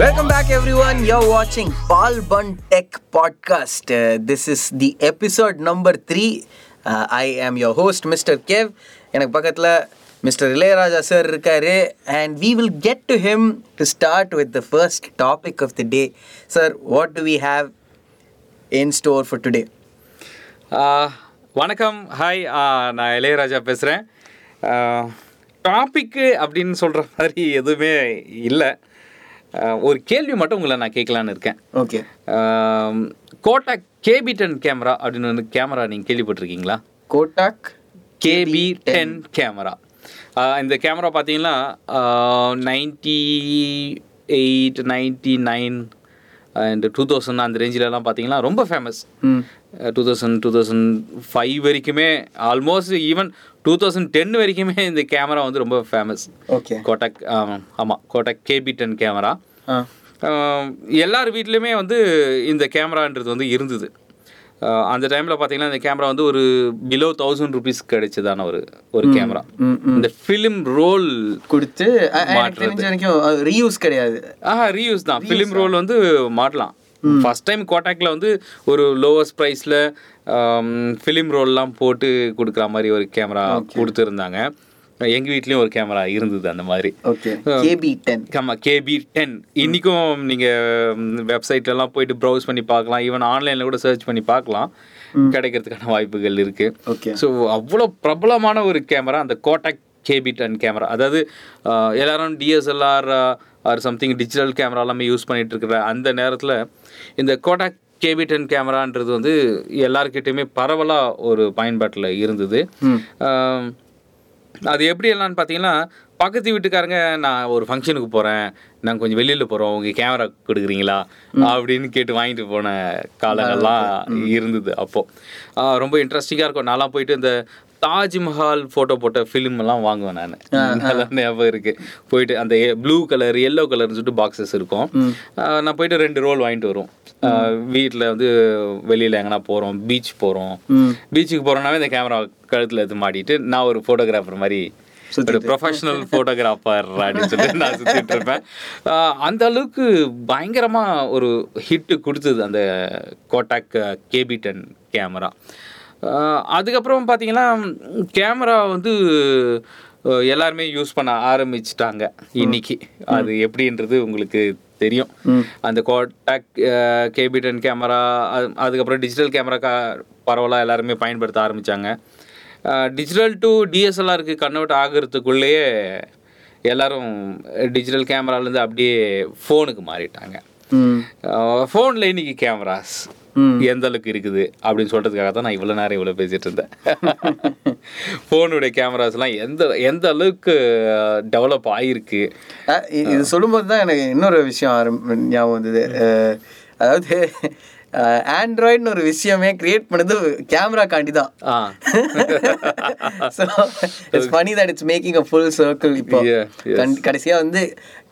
Welcome back, everyone. You're watching வாட்சிங் Bun Tech Podcast. Uh, this is the episode number three. Uh, I am your host, Mr. Kev. எனக்கு பக்கத்தில் mister Ilaiyaraaja sir இருக்கார் and we will get to him to start with the first topic of the day sir what do we have in store for today வணக்கம் hi uh, நான் இளையராஜா பேசுகிறேன் topic uh, அப்படின்னு சொல்கிற மாதிரி எதுவுமே இல்லை ஒரு கேள்வி மட்டும் உங்களை நான் கேட்கலான்னு இருக்கேன். Okay. Kodak KB ten camera அப்படின்னு வந்து கேமரா நீங்கள் கேள்விப்பட்டிருக்கீங்களா? Kodak KB ten camera. இந்த கேமரா பார்த்தீங்கன்னா ninety eight ninety nine and two thousand அந்த ரேஞ்சிலலாம் பார்த்தீங்கன்னா ரொம்ப famous two thousand two thousand five வரைக்குமே almost even two thousand ten வரைக்குமே இந்த கேமரா வந்து ரொம்ப ஃபேமஸ் ஓகே கோட்டக் ஆமாம் கோட்டக் கேபி டென் கேமரா. எல்லார் வீட்லேயுமே வந்து இந்த கேமரான்றது வந்து இருந்தது. அந்த டைமில் பார்த்தீங்கன்னா இந்த கேமரா வந்து ஒரு பிலோ தௌசண்ட் ருபீஸ் கிடைச்சதான ஒரு ஒரு கேமரா. இந்த ஃபிலிம் ரோல் கொடுத்து வரைக்கும் ரீயூஸ் கிடையாது. ஆஹா ரீயூஸ் தான். ஃபிலிம் ரோல் வந்து மாட்டலாம் ஃபர்ஸ்ட் டைம் கோட்டாக்ல வந்து ஒரு லோவஸ்ட் ப்ரைஸில் ஃபிலிம் ரோல்லாம் போட்டு கொடுக்குற மாதிரி ஒரு கேமரா கொடுத்துருந்தாங்க. எங்கள் வீட்லேயும் ஒரு கேமரா இருந்தது அந்த மாதிரி. ஓகே கேபி டென் ஆமாம் கேபி டென் இன்றைக்கும் நீங்கள் வெப்சைட்லலாம் போயிட்டு ப்ரௌஸ் பண்ணி பார்க்கலாம். ஈவன் ஆன்லைனில் கூட சர்ச் பண்ணி பார்க்கலாம். கிடைக்கிறதுக்கான வாய்ப்புகள் இருக்குது ஓகே ஸோ அவ்வளோ பிரபலமான ஒரு கேமரா அந்த கோட்டாக் கேபி டென் கேமரா அதாவது எல்லாரும் DSLR or something digital camera எல்லாமே யூஸ் பண்ணிட்டு இருக்கிற அந்த நேரத்தில் இந்த கோட்டாக் கேபி டென் கேமரான்றது வந்து எல்லாருக்கிட்டையுமே பரவலாக ஒரு பயன்பாட்டில் இருந்தது. அது எப்படி எல்லாம் பார்த்தீங்கன்னா பக்கத்து வீட்டுக்காரங்க நான் ஒரு ஃபங்க்ஷனுக்கு போகிறேன் நாங்கள் கொஞ்சம் வெளியில் போகிறோம் உங்கள் கேமரா கொடுக்குறீங்களா? அப்படின்னு கேட்டு வாங்கிட்டு போன காலங்கள்லாம் இருந்தது அப்போது ரொம்ப இன்ட்ரெஸ்டிங்காக இருக்கும். நான்லாம் போயிட்டு இந்த தாஜ்மஹால் ஃபோட்டோ போட்ட ஃபிலிம் எல்லாம் வாங்குவேன் நான். அதெல்லாம் ஞாபகம் இருக்குது போயிட்டு அந்த ப்ளூ கலர் எல்லோ கலர்னு சொல்லிட்டு பாக்ஸஸ் இருக்கும். நான் போயிட்டு ரெண்டு ரோல் வாங்கிட்டு வருவோம். வீட்டில் வந்து வெளியில் எங்கன்னா போகிறோம் பீச் போகிறோம் பீச்சுக்கு போகிறோம்னாவே இந்த கேமரா கழுத்தில் எடுத்து மாட்டிட்டு நான் ஒரு ஃபோட்டோகிராஃபர் மாதிரி ஒரு ப்ரொஃபஷனல் ஃபோட்டோகிராஃபர் அப்படின்னு சொல்லிட்டு நான் சுற்றிட்டு இருப்பேன். அந்த அளவுக்கு பயங்கரமாக ஒரு ஹிட்டு கொடுத்தது அந்த கோட்டாக் கேபி டென் கேமரா அதுக்கப்புறம் பார்த்தீங்கன்னா கேமரா வந்து எல்லாருமே யூஸ் பண்ண ஆரம்பிச்சிட்டாங்க. இன்னைக்கு. அது எப்படின்றது உங்களுக்கு தெரியும். அந்த கோட்டாக் கேபி டென் கேமரா அதுக்கப்புறம் டிஜிட்டல் கேமரா பரவலாக எல்லாருமே பயன்படுத்த ஆரம்பித்தாங்க டிஜிட்டல் டு டிஎஸ்எல்ஆருக்கு கன்வெர்ட் ஆகிறதுக்குள்ளேயே எல்லாரும் டிஜிட்டல் கேமராலேருந்து அப்படியே ஃபோனுக்கு மாறிட்டாங்க. ஃபோனில் இன்னைக்கு கேமராஸ் எந்த அளவுக்கு இருக்குது அப்படின்னு சொல்கிறதுக்காக தான் நான் இவ்வளோ நேரம் இவ்வளோ பேசிகிட்டு இருந்தேன். ஃபோனுடைய கேமராஸ்லாம் எந்த எந்த அளவுக்கு டெவலப் ஆகிருக்கு இது சொல்லும்போது தான் எனக்கு இன்னொரு விஷயம் ஆரம் ஞாபகம் வந்தது. அதாவது ஆண்ட்ராய்டுன்னு ஒரு விஷயமே கிரியேட் பண்ணது கேமரா காண்டி தான். So it's funny that it's making a full circle இப்போ. Yeah, yes. கண்- கடைசியா வந்து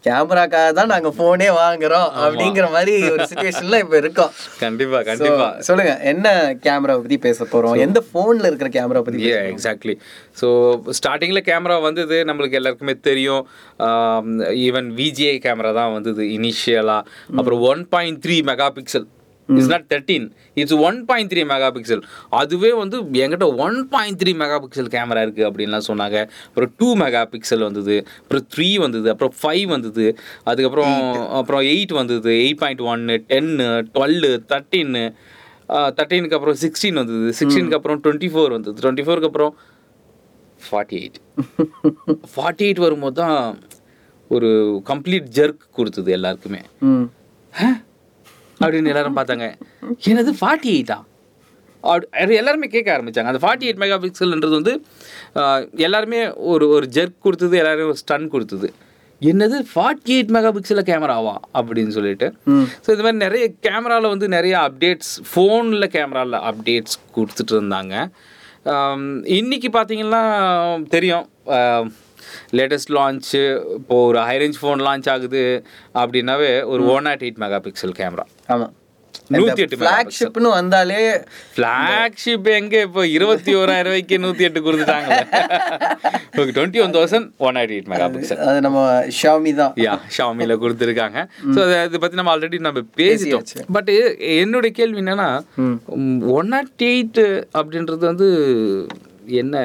கேமராக்காக தான் நாங்க ஃபோனே வாங்குறோம் அப்படிங்கிற மாதிரி ஒரு சுச்சுவேஷன்ல இப்போ இருக்கோம். கண்டிப்பாக கண்டிப்பாக சொல்லுங்க என்ன கேமரா பத்தி பேச போறோம்? எந்த போன்ல இருக்கிற கேமரா பத்தி ஏ எக்ஸாக்ட்லி ஸோ ஸ்டார்டிங்கில் கேமரா வந்தது நம்மளுக்கு எல்லாருக்குமே தெரியும். ஈவன் விஜிஐ கேமரா தான் வந்தது இனிஷியலாக அப்புறம் one point three megapixel it's not thirteen it's one point three megapixel அதுவே வந்து என்கிட்ட one point three megapixel camera இருக்குது அப்படின்லாம் சொன்னாங்க. அப்புறம் டூ மெகா பிக்சல் வந்தது. அப்புறம் த்ரீ வந்தது. அப்புறம் ஃபைவ் வந்தது. அதுக்கப்புறம் அப்புறம் எயிட் வந்தது. எயிட் பாயிண்ட் ஒன்று டென்னு டுவெல்லு தேர்ட்டீன்னு தேர்ட்டீனுக்கு அப்புறம் சிக்ஸ்டீன் வந்தது. சிக்ஸ்டீனுக்கு அப்புறம் டுவெண்ட்டி ஃபோர் வந்தது. டுவெண்ட்டி ஃபோருக்கு அப்புறம் ஃபார்ட்டி எயிட் ஃபார்ட்டி எயிட் வரும்போது தான் ஒரு கம்ப்ளீட் ஜெர்க் கொடுத்தது எல்லாருக்குமே. "ஹ?" அப்படின்னு எல்லாரும் பார்த்தாங்க. என்னது ஃபார்ட்டி எயிட்டா அது எல்லாருமே கேட்க ஆரம்பிச்சாங்க. அந்த ஃபார்ட்டி எயிட் மெகா பிக்சல்ன்றது வந்து எல்லாருமே ஒரு ஒரு ஜெர்க் கொடுத்தது எல்லாரும் ஒரு ஸ்டன் கொடுத்தது. என்னது ஃபார்ட்டி எயிட் மெகா பிக்சலில் கேமராவா அப்படின்னு சொல்லிட்டு. ஸோ இது மாதிரி நிறைய கேமராவில் வந்து நிறைய அப்டேட்ஸ் ஃபோனில் கேமராவில் அப்டேட்ஸ் கொடுத்துட்டு இருந்தாங்க. ஆம், இன்னைக்கு பார்த்தீங்கன்னா தெரியும். லேட்டஸ்ட் லான்ச்சு இப்போது ஒரு ஹை ரேஞ்ச் ஃபோன் லான்ச் ஆகுது அப்படின்னாவே ஒரு one not eight megapixel camera ஆமா. நூற்றி எட்டு ஃப்ளாக்ஷிப்னு வந்தாலே ஃப்ளாக்ஷிப் எங்க இப்போ இருபத்தி ஓராயிரம் ரூபாய்க்கு நூற்றி எட்டு கொடுத்துட்டாங்க. Okay twenty one thousand one eighty eight megapixel அது நம்ம ஷாமி தான். யா ஷாமியில் கொடுத்துருக்காங்க. ஸோ அதை பற்றி நம்ம ஆல்ரெடி நம்ம பேசிட்டோம். பட் என்னுடைய கேள்வி என்னன்னா ஒன் நாட் எயிட் அப்படின்றது வந்து என்ன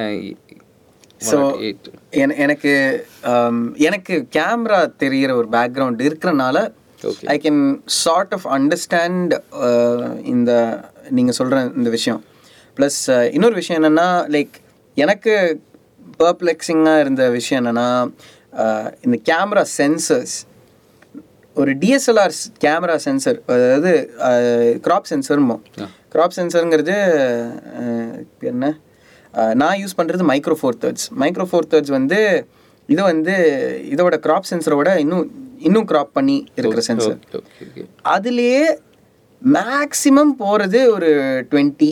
ஸோ 108 எனக்கு um, எனக்கு கேமரா தெரிகிற ஒரு பேக்ரவுண்ட் இருக்கிறனால. I can sort of understand இந்த நீங்கள் சொல்கிற இந்த விஷயம். ப்ளஸ் இன்னொரு விஷயம் என்னென்னா லைக் எனக்கு பர்ப்ளெக்ஸிங்காக இருந்த விஷயம் என்னென்னா இந்த கேமரா சென்சர்ஸ் ஒரு டிஎஸ்எல்ஆர் கேமரா சென்சர் அதாவது க்ராப் சென்சர்மோ க்ராப் சென்சருங்கிறது என்ன? நான் யூஸ் பண்ணுறது micro four thirds micro four thirds வந்து இது வந்து இதோட க்ராப் சென்சரோட இன்னும் இன்னும் க்ராப் பண்ணி இருக்கிற சென்சர் அதுலேயே மேக்ஸிமம் போகிறது ஒரு twenty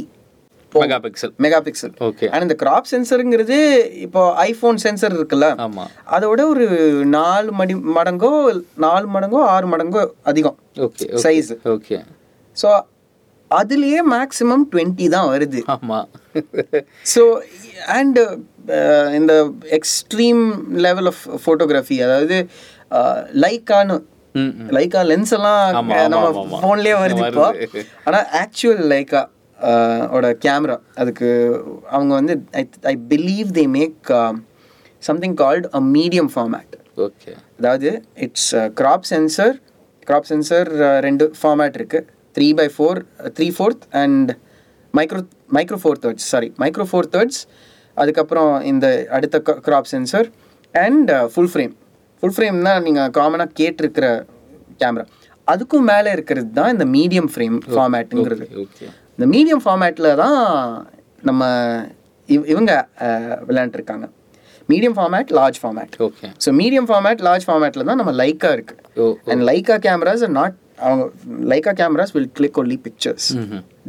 megapixel megapixel okay and இந்த கிராப் சென்சருங்கிறது இப்போ ஐஃபோன் சென்சர் இருக்குல்ல ஆமா. அதோட ஒரு நாலு மடி மடங்கோ நாலு மடங்கோ ஆறு மடங்கோ அதிகம். ஓகே சைஸ் ஓகே ஸோ அதுலேயே மேக்ஸிமம் டுவெண்ட்டி தான் வருது. ஆமா. ஸோ அண்ட் இந்த எக்ஸ்ட்ரீம் லெவல் ஆஃப் ஃபோட்டோகிராஃபி அதாவது ம். லைக்கா லென்ஸ் எல்லாம் நம்ம. ஃபோன்லேயே வருது இப்போ. ஆனால் ஆக்சுவல் லைக்கா ஓட கேமரா அதுக்கு அவங்க வந்து I I believe they make something called a medium format okay அதாவது it's crop sensor crop sensor ரெண்டு ஃபார்மேட் இருக்குது three by four three fourth and micro micro four thirds sorry micro four thirds அதுக்கப்புறம் இந்த அடுத்த crop sensor and full frame full frame தான் நீங்கள் காமனாக கேட்டிருக்கிற camera அதுக்கும் மேலே இருக்கிறது தான் இந்த மீடியம் ஃப்ரேம் ஃபார்மேட்டுங்கிறது இந்த மீடியம் ஃபார்மேட்டில் தான் நம்ம இவ் இவங்க அஹ், விளையாண்டுருக்காங்க. Medium format large format okay so medium format large ஃபார்மேட்டில் தான் நம்ம லைக்கா இருக்கு. Oh and Leica cameras not அவங்க Leica cameras will click only pictures.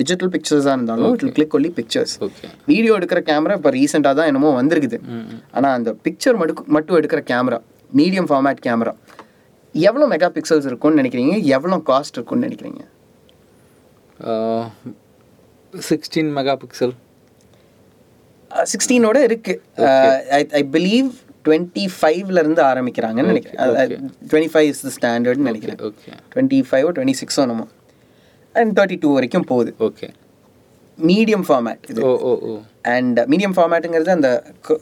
Digital பிக்சர்ஸாக இருந்தாலும் it will click only pictures video எடுக்கிற கேமரா இப்போ ரீசெண்டாக தான் என்னமோ வந்திருக்குது. ஆனால் அந்த பிக்சர் மட்டும் மட்டும் எடுக்கிற கேமரா மீடியம் ஃபார்மேட் கேமரா எவ்வளோ மெகா பிக்சல்ஸ் இருக்கும்னு நினைக்கிறீங்க? எவ்வளோ காஸ்ட் இருக்கும்னு நினைக்கிறீங்க? சிக்ஸ்டீன் மெகா பிக்சல் சிக்ஸ்டீனோட இருக்கு. ஐ பிலீவ் டுவெண்ட்டி ஃபைவ்லேருந்து ஆரம்பிக்கிறாங்கன்னு நினைக்கிறேன். டுவெண்ட்டி ஃபைவ் இஸ் த ஸ்டாண்டர்ட்னு நினைக்கிறேன். ஓகே டுவெண்ட்டி ஃபைவ் டுவெண்ட்டி சிக்ஸோ நம்ம அண்ட் தேர்ட்டி டூ வரைக்கும் போகுது. ஓகே மீடியம் ஃபார்மேட் இது. ஓ ஓ ஓ அண்ட் மீடியம் ஃபார்மேட்டுங்கிறது அந்த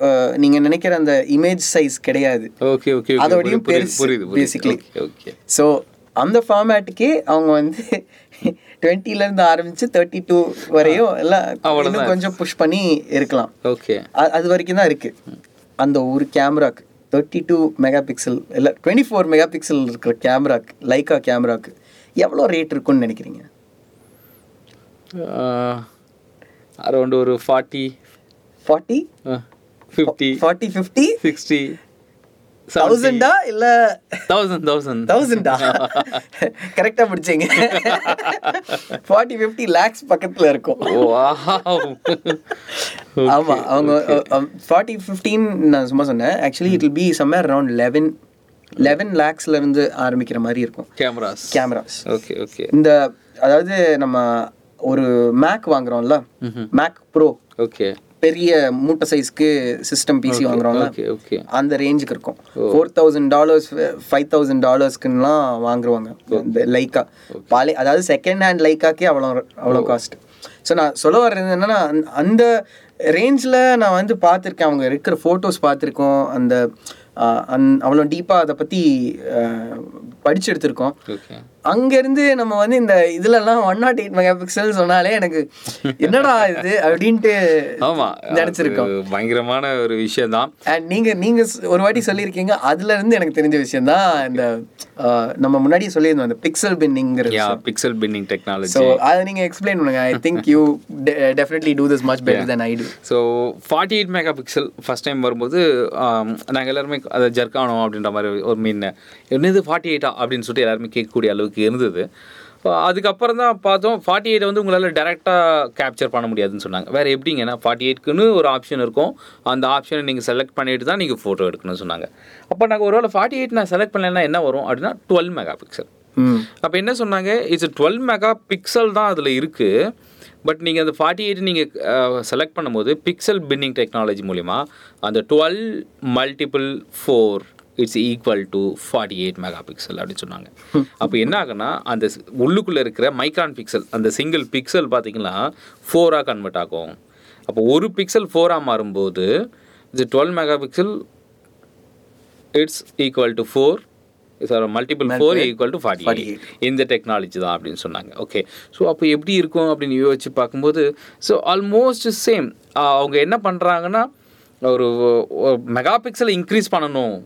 அஹ், நீங்க நினைக்கிற அந்த இமேஜ் சைஸ் கிடையாது. ஓகே ஓகே அதோடையும் புரியுது basically. ஓகே ஸோ அந்த ஃபார்மேட்டுக்கே அவங்க வந்து 20 ல இருந்து ஆரம்பிச்சு தேர்ட்டி டூ வரையும் எல்லாம் கொஞ்சம் புஷ் பண்ணி இருக்கலாம். ஓகே அது வரைக்கும் தான் இருக்கு. அந்த ஒரு கேமராக்கு தேர்ட்டி டூ மெகா பிக்சல் இல்லை டுவெண்ட்டி ஃபோர் மெகா பிக்சல் இருக்கிற கேமராக்கு லைக்கா கேமராக்கு எவ்வளோ ரேட் இருக்கும்னு நினைக்கிறீங்க? அரௌண்ட் ஒரு forty forty fifty forty fifty sixty தௌசண்டா இல்ல தௌசண்ட் தௌசண்ட். தௌசண்டா? கரெக்டா பிடிச்சீங்க. ஃபார்ட்டி ஃபிஃப்டி லேக்ஸ் பக்கத்துல இருக்கும். ஆமா அவங்க ஃபார்ட்டி ஃபிஃப்டீன் நான் சும்மா சொன்னேன். Actually it will be somewhere around eleven eleven லேக்ஸ்ல இருந்து ஆரம்பிக்கிற மாதிரி இருக்கும். கேமராஸ் கேமராஸ் ஓகே ஓகே இந்த அதாவது நம்ம ஒரு மேக் வாங்குறோம்ல. மேக் ப்ரோ ஓகே பெரிய மூட்டை சைஸ்க்கு சிஸ்டம் பிசி ஓகே அந்த ரேஞ்சுக்கு இருக்கும். Four thousand dollars five thousand டாலர்ஸ்க்குலாம் வாங்குருவாங்க இந்த லைக்கா பாலே அதாவது செகண்ட் ஹேண்ட் லைக்காக்கே அவ்வளோ அவ்வளோ காஸ்ட் ஸோ நான் சொல்ல வர்றது என்னன்னா அந்த- அந்த ரேஞ்சில் நான் வந்து பார்த்துருக்கேன். அவங்க இருக்கிற ஃபோட்டோஸ் பார்த்துருக்கோம். அந்த அந் அவ்வளோ டீப்பாக அதை பற்றி படிச்சு எடுத்திருக்கோம். அங்கேருந்து நம்ம வந்து இந்த இதுலலாம் one nought eight mega pixel சொன்னாலே எனக்கு என்னடா இது? அப்படின்ட்டு ஆமா. நினச்சிருக்கோம். பயங்கரமான ஒரு விஷயம் தான் அண்ட் நீங்க நீங்க ஸ்- ஒரு வாட்டி சொல்லியிருக்கீங்க அதுல இருந்து எனக்கு தெரிஞ்ச விஷயம் தான் இந்த நம்ம முன்னாடியே சொல்லியிருந்தோம் அந்த pixel பின்னிங்கிறது yeah pixel binning technology so அதை நீங்க எக்ஸ்பிளைன் பண்ணுங்க. I think you definitely do this much better than I do so forty eight mega pixel first time வரும்போது நாங்கள் எல்லாருமே அதை ஜர்க்கானோம் அப்படின்ற மாதிரி ஒரு மீன் என்னது ஃபார்ட்டி எயிட்டா அப்படின்னு சொல்லிட்டு எல்லாருமே கேட்கக்கூடிய அளவுக்கு இருந்தது. அஹ் அதுக்கப்புறம் தான் பார்த்தோம் ஃபார்ட்டி எயிட் வந்து உங்களால் டேரெக்டாக கேப்சர் பண்ண முடியாதுன்னு சொன்னாங்க. வேறு எப்படிங்கன்னா ஃபார்ட்டி எயிட்க்குன்னு ஒரு ஆப்ஷன் இருக்கும். அந்த ஆப்ஷனை நீங்கள் செலக்ட் பண்ணிட்டு தான் நீங்கள் ஃபோட்டோ எடுக்கணும்னு சொன்னாங்க. அப்போ நாங்கள் ஒருவேளை ஃபார்ட்டி எயிட் நான் செலக்ட் பண்ணலைன்னா என்ன வரும் அப்படின்னா டுவெல் மெகா பிக்சல் அப்போ என்ன சொன்னாங்க? இட்ஸ் டுவெல் மெகா பிக்சல் தான் அதில் இருக்குது பட் நீங்கள் அந்த ஃபார்ட்டி எயிட் நீங்கள் செலக்ட் பண்ணும்போது பிக்சல் பின்னிங் டெக்னாலஜி மூலிமா அந்த twelve multiple four it's equal to forty eight mega pixel அப்படின்னு சொன்னாங்க. அப்போ என்ன ஆகுன்னா அந்த உள்ளுக்குள்ளே இருக்கிற மைக்ரான் பிக்சல் அந்த சிங்கிள் பிக்சல் பார்த்தீங்கன்னா ஃபோராக கன்வெர்ட் ஆகும். அப்போ ஒரு பிக்சல் ஃபோராக மாறும்போது இது twelve mega pixel it's equal to four sir multiple four equal to forty இந்த டெக்னாலஜி தான் அப்படின்னு சொன்னாங்க. ஓகே ஸோ அப்போ எப்படி இருக்கும் அப்படின்னு யோசிச்சு பார்க்கும்போது ஸோ ஆல்மோஸ்ட் சேம் அவங்க என்ன பண்ணுறாங்கன்னா ஒரு மெகா பிக்சலை இன்க்ரீஸ் பண்ணணும்.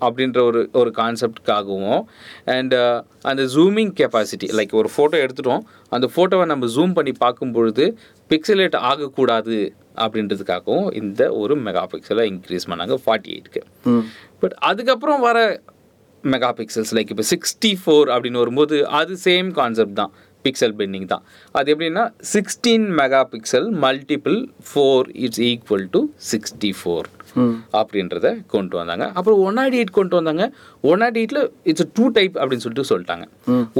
அப்படின்ற ஒரு ஒரு கான்செப்டுக்காகவும் அண்ட் அந்த ஜூமிங் கெப்பாசிட்டி லைக் ஒரு ஃபோட்டோ எடுத்துட்டோம். அந்த ஃபோட்டோவை நம்ம ஜூம் பண்ணி பார்க்கும் பொழுது பிக்சலேட் ஆகக்கூடாது அப்படின்றதுக்காகவும் இந்த ஒரு மெகா பிக்சலை இன்க்ரீஸ் பண்ணாங்க ஃபார்ட்டி எயிட்க்கு பட் அதுக்கப்புறம் வர மெகா பிக்சல்ஸ் லைக் இப்போ சிக்ஸ்டி ஃபோர் அப்படின்னு வரும்போது அது சேம் கான்செப்ட் தான். பிக்சல் பெண்டிங் தான். அது எப்படின்னா sixteen mega pixel multiple four it's equal to sixty four அப்படின்றத கொண்டு வந்தாங்க. அப்புறம் ஒன் நாட் எயிட் கொண்டு வந்தாங்க. ஒன் நாட் எயிட்டில் இட்ஸ் டூ டைப் அப்படின்னு சொல்லிட்டு சொல்லிட்டாங்க.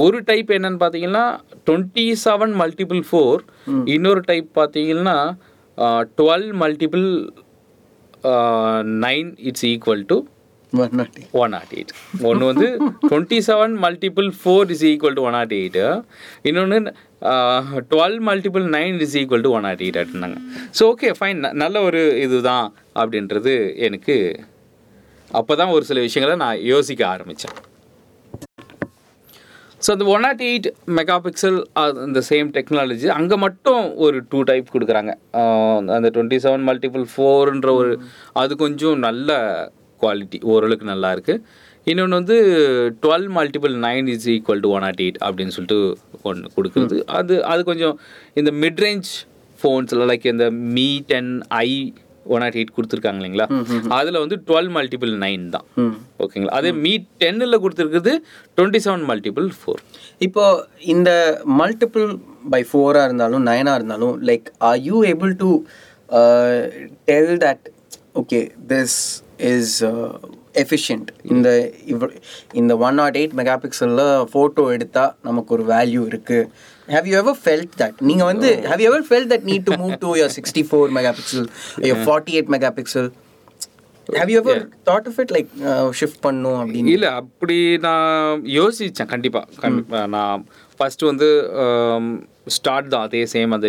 ஒரு டைப் என்னன்னு பார்த்தீங்கன்னா டுவெண்ட்டி செவன் மல்டிபிள் ஃபோர் இன்னொரு டைப் பார்த்தீங்கன்னா twelve multiple nine it's equal to one nought eight ஒன்று வந்து twenty seven multiple four is equal to one nought eight இன்னொன்று twelve multiple nine is equal to one nought eight அப்படின்னாங்க. So okay fine நல்ல ஒரு இதுதான் அப்படின்றது எனக்கு அப்போ தான் ஒரு சில விஷயங்களை நான் யோசிக்க ஆரம்பித்தேன் ஸோ அந்த one nought eight mega pixel அந்த சேம் டெக்னாலஜி அங்கே மட்டும் ஒரு டூ டைப் கொடுக்குறாங்க. அந்த டுவெண்ட்டி செவன் மல்டிபிள் ஃபோர்ன்ற ஒரு அது கொஞ்சம் நல்ல குவாலிட்டி ஓரளவுக்கு நல்லா இருக்குது இன்னொன்று வந்து twelve multiple nine is equal to one nought eight அப்படின்னு சொல்லிட்டு ஒன்று கொடுக்குறது. அது அது கொஞ்சம் இந்த மிட்ரேஞ்ச் ஃபோன்ஸில் லைக் இந்த Mi ten i one nought eight கொடுத்துருக்காங்க இல்லைங்களா? அதில் வந்து டுவெல் மல்டிபிள் நைன் தான். ஓகேங்களா அதே மீ. டென்னில் கொடுத்துருக்குறது டுவெண்ட்டி செவன் மல்டிபிள் ஃபோர் இப்போ இந்த மல்டிபிள் பை ஃபோராக இருந்தாலும் நைனாக இருந்தாலும் like are you able to tell that okay this is efficient இந்த இவ் இந்த ஒன் நாட் எயிட் மெகா பிக்சலில் ஃபோட்டோ எடுத்தால் நமக்கு ஒரு வேல்யூ இருக்குது have you ever felt that நீங்கள் வந்து have you ever felt that need to move to your sixty four mega pixel forty eight mega pixel have you ever thought of it like shift பண்ணும் அப்படின்னு? இல்லை அப்படி நான் யோசித்தேன் கண்டிப்பாக கண்டிப்பாக நான் ஃபஸ்ட்டு வந்து ஸ்டார்ட் தான். அதே சேம் அந்த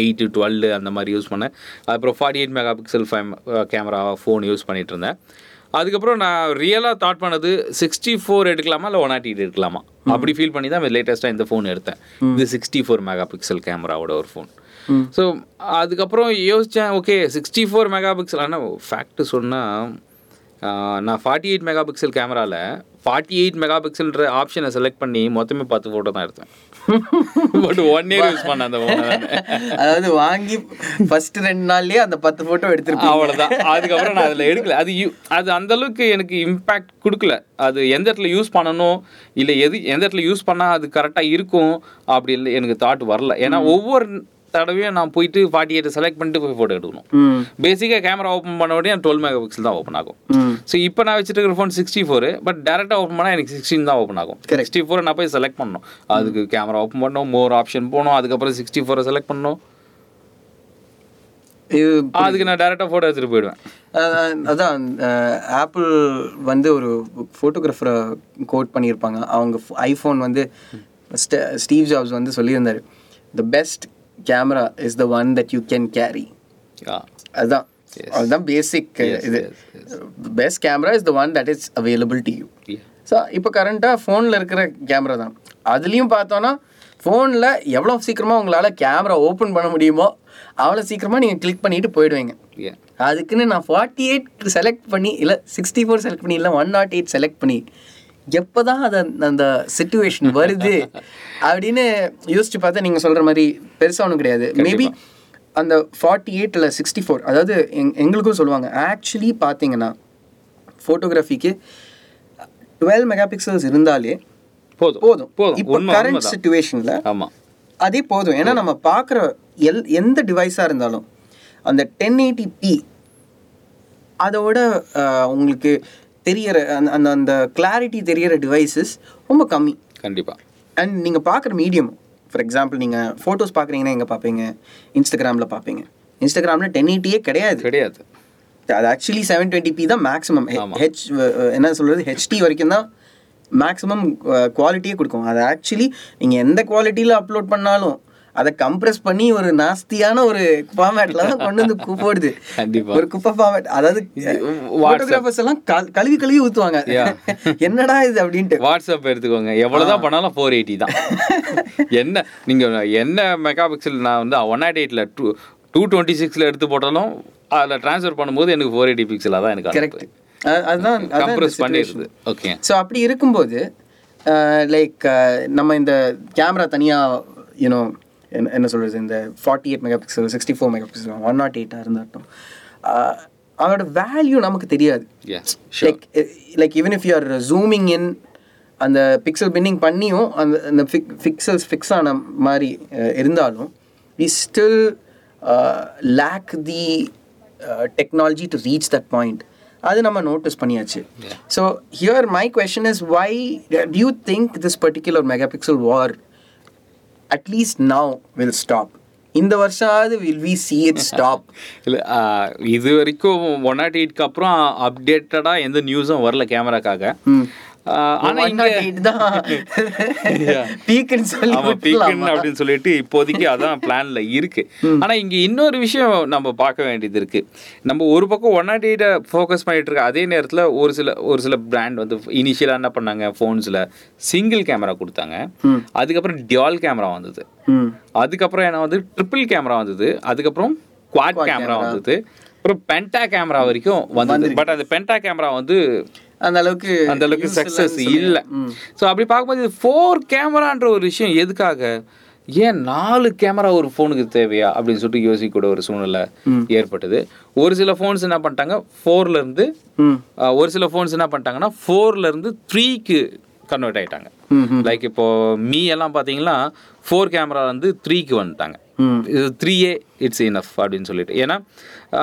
எயிட் டுவெல் அந்த மாதிரி யூஸ் பண்ணேன். அப்புறம் ஃபார்ட்டி எயிட் மெகா பிக்சல் ஃபைம் கேமரா ஃபோன் யூஸ் பண்ணிட்டு இருந்தேன். அதுக்கப்புறம் நான் ரியலாக தாட் பண்ணது சிக்ஸ்டி ஃபோர் எடுக்கலாமா இல்லை ஒன் நாட் எயிட் எடுக்கலாமா அப்படி ஃபீல் பண்ணி தான் லேட்டஸ்ட்டாக இந்த ஃபோன் எடுத்தேன். இது சிக்ஸ்டி ஃபோர் மெகா பிக்சல் கேமராவோட ஒரு ஃபோன் ஸோ அதுக்கப்புறம் யோசித்தேன் okay sixty four mega pixel ஆனால் ஃபேக்ட் சொன்னால் நான் ஃபார்ட்டி எயிட் மெகா பிக்சல் கேமராவில் ஃபார்ட்டி எயிட் மெகா பிக்சல்ன்ற ஆப்ஷனை செலக்ட் பண்ணி மொத்தமே பத்து ஃபோட்டோ தான் எடுத்தேன். பட் ஒன் இயர் யூஸ் பண்ணேன் அந்த. அதாவது வாங்கி ஃபர்ஸ்ட் ரெண்டு நாள்லயே அந்த பத்து போட்டோ எடுத்திருப்பீங்க. அவ்வளோதான் அதுக்கப்புறம் நான் அதில் எடுக்கல. அது அது அந்த அளவுக்கு எனக்கு இம்பேக்ட் கொடுக்கல. அது எந்த இடத்துல யூஸ் பண்ணணும் இல்லை எது எந்த இடத்துல யூஸ் பண்ணால் அது கரெக்டாக இருக்கும் அப்படி இல்லை எனக்கு தாட் வரல. ஏன்னா ஒவ்வொரு தடவையும் நான் போயிட்டு ஃபார்ட்டி எயிட் செலக்ட் பண்ணிட்டு போய் ஃபோட்டோ எடுக்கணும். பேசிக்காக கேமரா ஓப்பன் பண்ண உடனே டுவெல் மெகா பிக்சல் தான் ஓப்பன் ஆகும். ஸோ இப்போ நான் வச்சுட்டு இருக்கிற ஃபோன் சிக்ஸ்டி ஃபோர் பட் டேரெக்டாக ஓப்பன் பண்ணால் எனக்கு சிக்ஸ்டீன் தான் ஓப்பன் ஆகும். சிக்ஸ்டி ஃபோர் நான் போய் செலக்ட் பண்ணணும். அதுக்கு கேமரா ஓப்பன் பண்ணணும் மோர் ஆப்ஷன் போகணும் அதுக்கப்புறம் சிக்ஸ்டி ஃபோரை செலக்ட் பண்ணணும். இது அதுக்கு நான் டேரெக்டாக ஃபோட்டோ எடுத்துகிட்டு போயிடுவேன். அதான் ஆப்பிள் வந்து ஒரு ஃபோட்டோகிராஃபரை கோட் பண்ணியிருப்பாங்க. அவங்க ஐஃபோன் வந்து ஸ்ட- ஸ்டீவ் ஜாப்ஸ் வந்து சொல்லியிருந்தாரு. The best camera is the one that you can carry அதுதான் அதுதான் பேசிக் இது best camera is the one that is available to you so இப்போ கரண்ட்டாக ஃபோனில் இருக்கிற கேமரா தான். அதுலேயும் பார்த்தோன்னா ஃபோனில் எவ்வளோ சீக்கிரமாக உங்களால் கேமரா ஓப்பன் பண்ண முடியுமோ அவ்வளோ சீக்கிரமாக நீங்கள் கிளிக் பண்ணிட்டு போயிடுவீங்க. அதுக்குன்னு நான் ஃபார்ட்டி எயிட் செலக்ட் பண்ணி இல்லை சிக்ஸ்டி ஃபோர் செலக்ட் பண்ணி இல்லை ஒன் நாட் எயிட் செலக்ட் பண்ணி எப்போ தான் அது அந்த சுச்சுவேஷன் வருது அப்படின்னு யோசிச்சு பார்த்தா நீங்கள் சொல்கிற மாதிரி பெருசாக ஒன்றும் கிடையாது. மேபி அந்த ஃபார்ட்டி எயிட் இல்லை சிக்ஸ்டி ஃபோர் அதாவது எங் எங்களுக்கும் சொல்லுவாங்க ஆக்சுவலி பார்த்தீங்கன்னா ஃபோட்டோகிராஃபிக்கு டுவெல் மெகா பிக்சல்ஸ் இருந்தாலே போதும். போதும். போதும். இப்போ கரண்ட். சுச்சுவேஷனில் ஆமாம் அதே போதும். ஏன்னா நம்ம பார்க்குற எல் எந்த டிவைஸாக இருந்தாலும் அந்த டென் எயிட்டி பி அதோட உங்களுக்கு தெரியற அந்த அந்த அந்த கிளாரிட்டி தெரியற டிவைசஸ் ரொம்ப கம்மி. கண்டிப்பாக அண்ட் நீங்கள் பார்க்குற மீடியம் ஃபார் எக்ஸாம்பிள் நீங்கள் ஃபோட்டோஸ் பார்க்குறீங்கன்னா எங்கே பார்ப்பீங்க இன்ஸ்டாகிராமில் பார்ப்பீங்க இன்ஸ்டாகிராமில் டென் எயிட்டியே கிடையாது. கிடையாது. அது ஆக்சுவலி செவன் டுவெண்ட்டி பி தான் மேக்ஸிமம். ஹெச் என்ன சொல்கிறது ஹெச்டி வரைக்கும் தான் மேக்ஸிமம் குவாலிட்டியே கொடுக்கும். அது ஆக்சுவலி நீங்கள் எந்த குவாலிட்டியில் அப்லோட் பண்ணாலும் அதை கம்ப்ரெஸ் பண்ணி ஒரு நாஸ்தியான ஒரு ஃபார்மேட்டில் தான் கொண்டு வந்து போடுது. ஒரு குப்பை ஃபார்மேட் அதாவது ஃபோட்டோகிராஃபர்ஸ் எல்லாம் கழுவி கழுவி ஊற்றுவாங்க Yeah. என்னடா இது அப்படின்ட்டு. வாட்ஸ்அப் எடுத்துக்கோங்க. எவ்வளோதான் பண்ணாலும் ஃபோர் எயிட்டி தான். என்ன நீங்கள் என்ன மெகா பிக்சல் நான் வந்து ஒன் நாட் எயிட்டில் டூ டூ டுவெண்ட்டி சிக்ஸில் எடுத்து போட்டாலும் அதில் ட்ரான்ஸ்ஃபர் பண்ணும்போது எனக்கு ஃபோர் எயிட்டி பிக்சலாக தான் எனக்கு கரெக்ட் அதுதான் கம்ப்ரஸ் பண்ணிடுது. ஓகே ஸோ அப்படி இருக்கும்போது லைக் நம்ம இந்த கேமரா தனியாக யூனோ என்ன என்ன சொல்கிறது இந்த forty eight mega pixel sixty four mega pixel one nought எயிட்டாக இருந்தாட்டும் அதோட வேல்யூ நமக்கு தெரியாது like like even if you're zooming in அந்த பிக்சல் பின்னிங் பண்ணியும் அந்த அந்த ஃபிக் பிக்சல்ஸ் ஃபிக்ஸ் ஆன மாதிரி அஹ், இருந்தாலும் we still lack the technology to reach that point அது நம்ம நோட்டீஸ் பண்ணியாச்சு. So here my question is why do you think this particular mega pixel war at least now will stop இந்த வருஷமாவது will we see it stop இல்லை இது வரைக்கும் one not எயிட்க்கு அப்புறம் அப்டேட்டடாக எந்த நியூஸும் வரல கேமராக்காக ஆனால் இங்கே தான் பீக்குன்னு சொல்லி ஆமா அப்படின்னு சொல்லிட்டு இப்போதைக்கு அதான் பிளான்ல இருக்கு. ஆனா இங்க இன்னொரு விஷயம் நம்ம பார்க்க வேண்டியது இருக்கு. நம்ம ஒரு பக்கம் ஒன் நாட் எயிட்ட ஃபோக்கஸ் பண்ணிட்டு இருக்க அதே நேரத்துல ஒரு சில ஒரு சில பிராண்ட் வந்து இனிஷியலா என்ன பண்ணாங்க? ஃபோன்ஸ்ல சிங்கிள் கேமரா கொடுத்தாங்க. அதுக்கப்புறம் டியால் கேமரா வந்தது. அதுக்கப்புறம் என்ன வந்து ட்ரிபிள் கேமரா வந்தது. அதுக்கப்புறம் குவாட் கேமரா வந்தது. அப்புறம் பென்டா கேமரா வரைக்கும் வந்தது. பட் அந்த பென்டா கேமரா வந்து அந்த அளவுக்கு அந்த அளவுக்கு சக்ஸஸ் இல்லை. ஸோ அப்படி பார்க்கும்போது இது ஃபோர் கேமரான்ற ஒரு விஷயம் எதுக்காக? ஏன் நாலு கேமரா ஒரு ஃபோனுக்கு தேவையா? அப்படின்னு சொல்லிட்டு யோசிக்கக்கூட ஒரு சூழ்நிலை ஏற்பட்டது. ஒரு சில ஃபோன்ஸ் என்ன பண்ணிட்டாங்க? ஃபோர்ல இருந்து ம். ஆஹ், ஒரு சில ஃபோன்ஸ் என்ன பண்ணிட்டாங்கன்னா ஃபோர்ல இருந்து த்ரீக்கு கன்வெர்ட் ஆயிட்டாங்க. ம் லைக் இப்போ மீ எல்லாம் பார்த்தீங்கன்னா ஃபோர் கேமரா வந்து த்ரீக்கு வந்துட்டாங்க. இது த்ரீ ஏ இட்ஸ் இனஃப் அப்படின்னு சொல்லிட்டு. ஏன்னா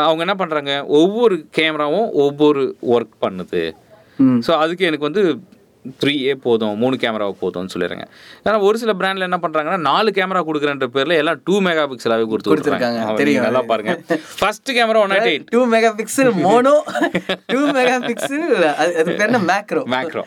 அவங்க என்ன பண்ணுறாங்க ஒவ்வொரு கேமராவும் ஒவ்வொரு ஒர்க் பண்ணுது. ஸோ அதுக்கு எனக்கு வந்து த்ரீ ஏ போதும் மூணு கேமரா போதும்னு சொல்லிடுறாங்க. ஏன்னா ஒரு சில பிராண்டில் என்ன பண்ணுறாங்கன்னா நாலு கேமரா கொடுக்குறன்ற பேரில் எல்லாம் டூ மெகா பிக்சலாகவே கொடுத்து கொடுத்திருக்காங்க, தெரியும். நல்லா பாருங்க. First camera one nought eight two mega pixel mono two mega pixel அது என்ன மேக்ரோ மேக்ரோ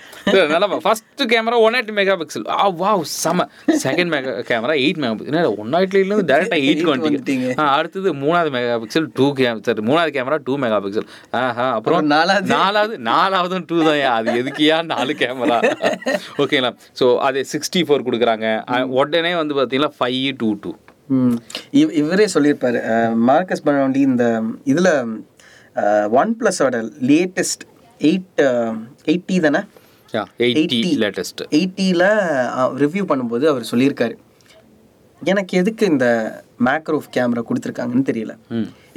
நல்லா first camera one eight mega pixel ஆ வாவ் செம. Second mega camera eight mega pixel one இருந்து டேரெக்டாக எயிட் வந்துட்டீங்க. அடுத்தது மூணாவது மெகா பிக்சல் டூ கேம் சரி மூணாவது கேமரா டூ மெகா பிக்சல் ஆஹா அப்புறம் அப்புறம் நாலாவது? நாலாவது நாலாவதும் டூ தான் அது எதுக்கியா? நாலு கேமரா ஓகேங்களா? ஸோ அது சிக்ஸ்டி ஃபோர் கொடுக்குறாங்க உடனே வந்து பார்த்தீங்கன்னா ஃபைவ் டூ டூ இவ் இவரே சொல்லியிருப்பாரு. மார்க்கஸ் பனோண்டி இந்த இதில் ஒன் ப்ளஸோட லேட்டஸ்ட் எயிட் எயிட்டி தானே? எயிட்டி லேட்டஸ்ட் எயிட்டியில் ரிவ்யூ பண்ணும்போது அவர் சொல்லியிருக்காரு. எனக்கு எதுக்கு இந்த மேக்ரோ கேமரா கொடுத்துருக்காங்கன்னு தெரியல.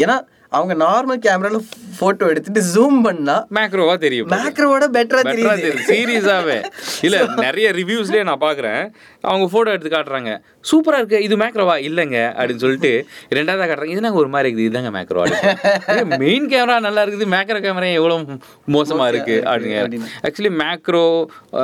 ஏன்னா அவங்க நார்மல் கேமராவில் ஃபோட்டோ எடுத்துட்டு ஜூம் பண்ணா மேக்ரோவா தெரியும். மேக்ரோவோட பெட்டரா தெரியுது. சீரியஸாவே இல்ல நிறைய ரிவ்யூஸ்லயே நான் பாக்குறேன். அவங்க போட்டோ எடுத்து காட்டுறாங்க. சூப்பரா இருக்கு. இது மேக்ரோவா இல்லைங்க. அப்படின்னு சொல்லிட்டு ரெண்டாவதா காட்டுறாங்க. இது நாங்க ஒரு மாதிரி இருக்குது. இதுதாங்க மேக்ரோ மெயின் கேமரா நல்லா இருக்குது. மேக்ரோ கேமரா எவ்வளவு மோசமா இருக்கு? அப்படிங்க ஆக்சுவலி மேக்ரோ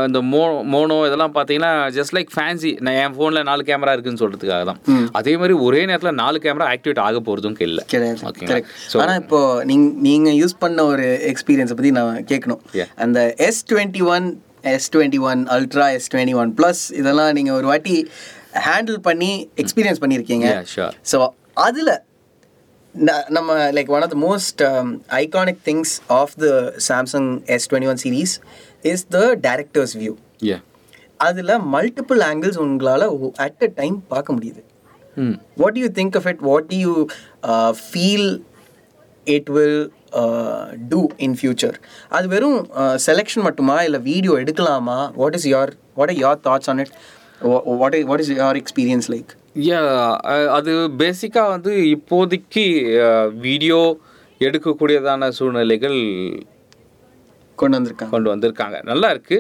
இந்த மோ மோனோ இதெல்லாம் பார்த்தீங்கன்னா ஜஸ்ட் லைக் ஃபேன்சி நான் என் ஃபோனில் நாலு கேமரா இருக்குன்னு சொல்றதுக்காக தான். அதே மாதிரி ஒரே நேரத்தில் நாலு கேமரா ஆக்டிவேட் ஆக போகிறதும் இல்லை. கரெக்ட் ஆனா இப்போ நீங்க நீங்க யூஸ் பண்ண ஒரு எக்ஸ்பீரியன்ஸை பத்தி நான் கேட்கணும். அந்த S twenty one S twenty one Ultra S twenty one plus இதெல்லாம் நீங்க ஒரு வாட்டி ஹேண்டில் பண்ணி எக்ஸ்பீரியன்ஸ் பண்ணியிருக்கீங்க. ஸோ அதில் நம்ம like one of the most iconic things of the Samsung S twenty one series is the director's view அதில் multiple angles உங்களால் அட் அ டைம் பார்க்க முடியுது. ம் what do you think of it? What do you uh, uh, do in future. அது வெறும் selection மட்டுமா? இல்லை video எடுக்கலாமா? What is your what are your thoughts on it what what is your experience like அது பேசிக்காக வந்து இப்போதைக்கு video எடுக்கக்கூடியதான சூழ்நிலைகள் கொண்டு வந்திருக்காங்க. கொண்டு வந்திருக்காங்க. நல்லா இருக்கு.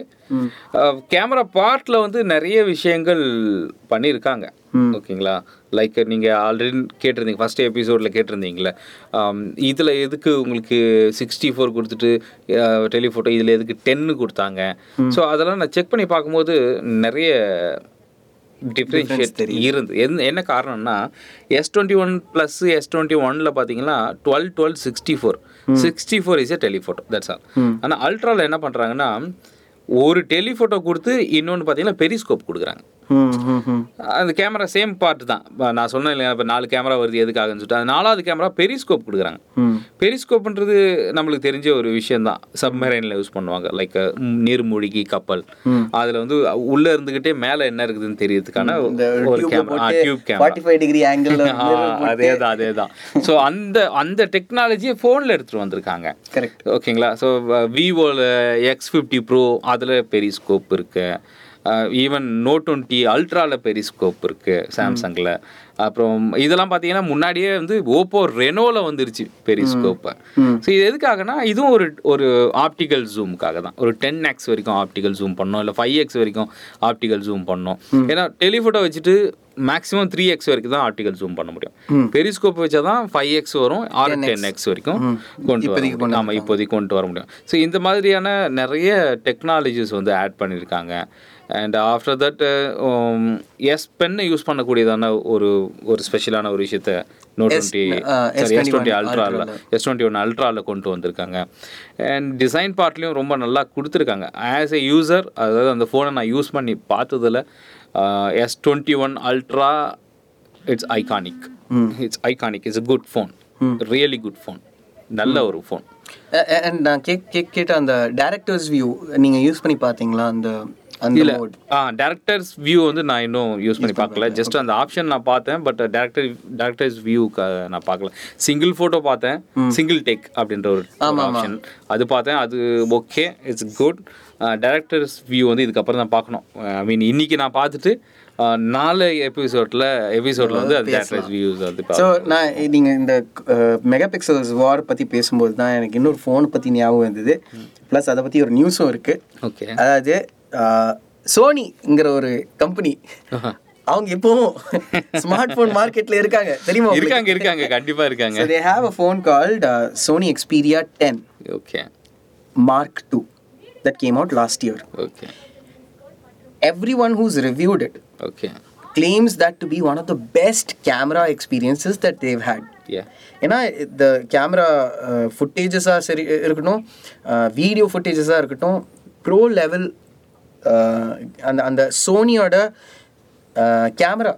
கேமரா பார்ட்டில் வந்து நிறைய விஷயங்கள் பண்ணியிருக்காங்க. ஓகேங்களா? லைக் நீங்கள் ஆல்ரெடி கேட்டிருந்தீங்க ஃபஸ்ட் எபிசோடில் கேட்டிருந்தீங்களே இதில் எதுக்கு உங்களுக்கு சிக்ஸ்டி ஃபோர் கொடுத்துட்டு டெலிஃபோட்டோ இதில் எதுக்கு டென்னு கொடுத்தாங்க? ஸோ அதெல்லாம் நான் செக் பண்ணி பார்க்கும்போது நிறைய டிஃப்ரென்ஷியேட் இருந்து எந்த என்ன காரணம்னா S twenty one plus S twenty ஒனில் பார்த்தீங்கன்னா twelve twelve sixty four sixty four is a telephoto that's all ஆனால் அல்ட்ராவில் என்ன பண்ணுறாங்கன்னா ஒரு டெலிஃபோட்டோ கொடுத்து இன்னொன்று பார்த்தீங்கன்னா பெரிஸ்கோப் கொடுக்குறாங்க. அந்த கேமரா சேம் பார்ட் தான். நான் சொன்னேன் இல்லையா இப்போ நாலு கேமரா வருது எதுக்காகன்னு சொல்லிட்டு. அந்த நாலாவது கேமரா பெரிஸ்கோப் கொடுக்குறாங்க. பெரிஸ்கோப்ன்றது நம்மளுக்கு தெரிஞ்ச ஒரு விஷயம் தான். சப்மரைனில் யூஸ் பண்ணுவாங்க. லைக் நீர்மூழ்கி கப்பல். அதில் வந்து உள்ளே இருந்துக்கிட்டே மேலே என்ன இருக்குதுன்னு தெரியறதுக்கான ஒரு camera tube camera degree angle அதே தான் அதே தான் ஸோ அந்த அந்த டெக்னாலஜியை ஃபோனில் எடுத்துகிட்டு வந்திருக்காங்க. கரெக்ட் ஓகேங்களா ஸோ விவோவில் எக்ஸ் ஃபிஃப்டி ப்ரோ அதில் பெரிஸ்கோப் இருக்கு. ஈவன் நோட் டுவெண்ட்டி அல்ட்ராவில் பெரிஸ்கோப் இருக்குது சாம்சங்கில் அப்புறம் இதெல்லாம் பார்த்தீங்கன்னா முன்னாடியே வந்து ஓப்போ ரெனோவில் வந்துருச்சு பெரிஸ்கோப்பை ஸோ இது எதுக்காகனா இதுவும் ஒரு ஒரு ஆப்டிக்கல் ஜூமுக்காக தான். ஒரு டென் எக்ஸ் வரைக்கும் ஆப்டிக்கல் ஜூம் பண்ணோம் இல்லை ஃபைவ் எக்ஸ் வரைக்கும் ஆப்டிக்கல் ஜூம் பண்ணோம். ஏன்னா டெலிஃபோட்டோ வச்சுட்டு மேக்ஸிமம் த்ரீ எக்ஸ் வரைக்கும் தான் ஆப்டிக்கல் ஜூம் பண்ண முடியும். பெரிஸ்கோப் வச்சா தான் ஃபைவ் எக்ஸ் வரும் ஆர் டென் எக்ஸ் வரைக்கும் கொண்டு வர ஆமாம் இப்போதைக்கு கொண்டு வர முடியும். ஸோ இந்த மாதிரியான நிறைய டெக்னாலஜிஸ் வந்து ஆட் பண்ணியிருக்காங்க அண்ட் ஆஃப்டர் தட் எஸ் பென்னை யூஸ் பண்ணக்கூடியதான ஒரு ஒரு ஸ்பெஷலான ஒரு விஷயத்த Note twenty sorry S twenty அல்ட்ராவில் S twenty one அல்ட்ராவில் கொண்டு வந்திருக்காங்க. அண்ட் டிசைன் பார்ட்லேயும் ரொம்ப நல்லா கொடுத்துருக்காங்க. ஆஸ் எ யூசர் அதாவது அந்த ஃபோனை நான் யூஸ் பண்ணி பார்த்ததில் S twenty one Ultra it's iconic it's iconic it's a good phone really good phone நல்ல ஒரு ஃபோன் அண்ட் நான் கேக் கேக் கேட்ட அந்த டேரக்டர்ஸ் வியூ நீங்க யூஸ் பண்ணி பாத்தீங்களா அந்த ஆ டேரக்டர்ஸ் வியூ வந்து நான் இன்னும் யூஸ் பண்ணி பார்க்கல. ஜஸ்ட் அந்த ஆப்ஷன் நான் பார்த்தேன் பட் டேரக்டர் டேரக்டர்ஸ் வியூக்கு நான் பார்க்கல. சிங்கிள் ஃபோட்டோ பார்த்தேன் சிங்கிள் டேக் அப்படின்ற ஒரு ஆப்ஷன் அது பார்த்தேன் அது okay it's good director's view வந்து இதுக்கப்புறம் தான் பார்க்கணும். ஐ மீன் இன்னைக்கு நான் பார்த்துட்டு நாலு எபிசோட்ல எபிசோட்ல வந்து அது டேரக்டர்ஸ் வியூஸ் வந்து ஸோ நான் நீங்க இந்த மெகா பிக்சல்ஸ் வார் பத்தி பேசும்போது தான் எனக்கு இன்னொரு ஃபோன் பத்தி ஞாபகம் வந்தது. ப்ளஸ் அதை பத்தி ஒரு நியூஸும் இருக்கு. ஓகே அதாவது சோனிங்கிற ஒரு கம்பெனி அவங்க இப்போவும் ஸ்மார்ட் ஃபோன் மார்க்கெட்ல இருக்காங்க தெரியுமா? இருக்காங்க இருக்காங்க கண்டிப்பா இருக்காங்க have a phone called uh, Sony Xperia 10 okay Mark II that came out last year. Okay Everyone who's reviewed it okay claims that to be one of the best camera experiences that they've had. ஏன்னா இந்த camera ஃபுட்டேஜஸாக சரி இருக்கட்டும் video ஃபுட்டேஜஸாக இருக்கட்டும் bro level அந்த அந்த சோனியோட camera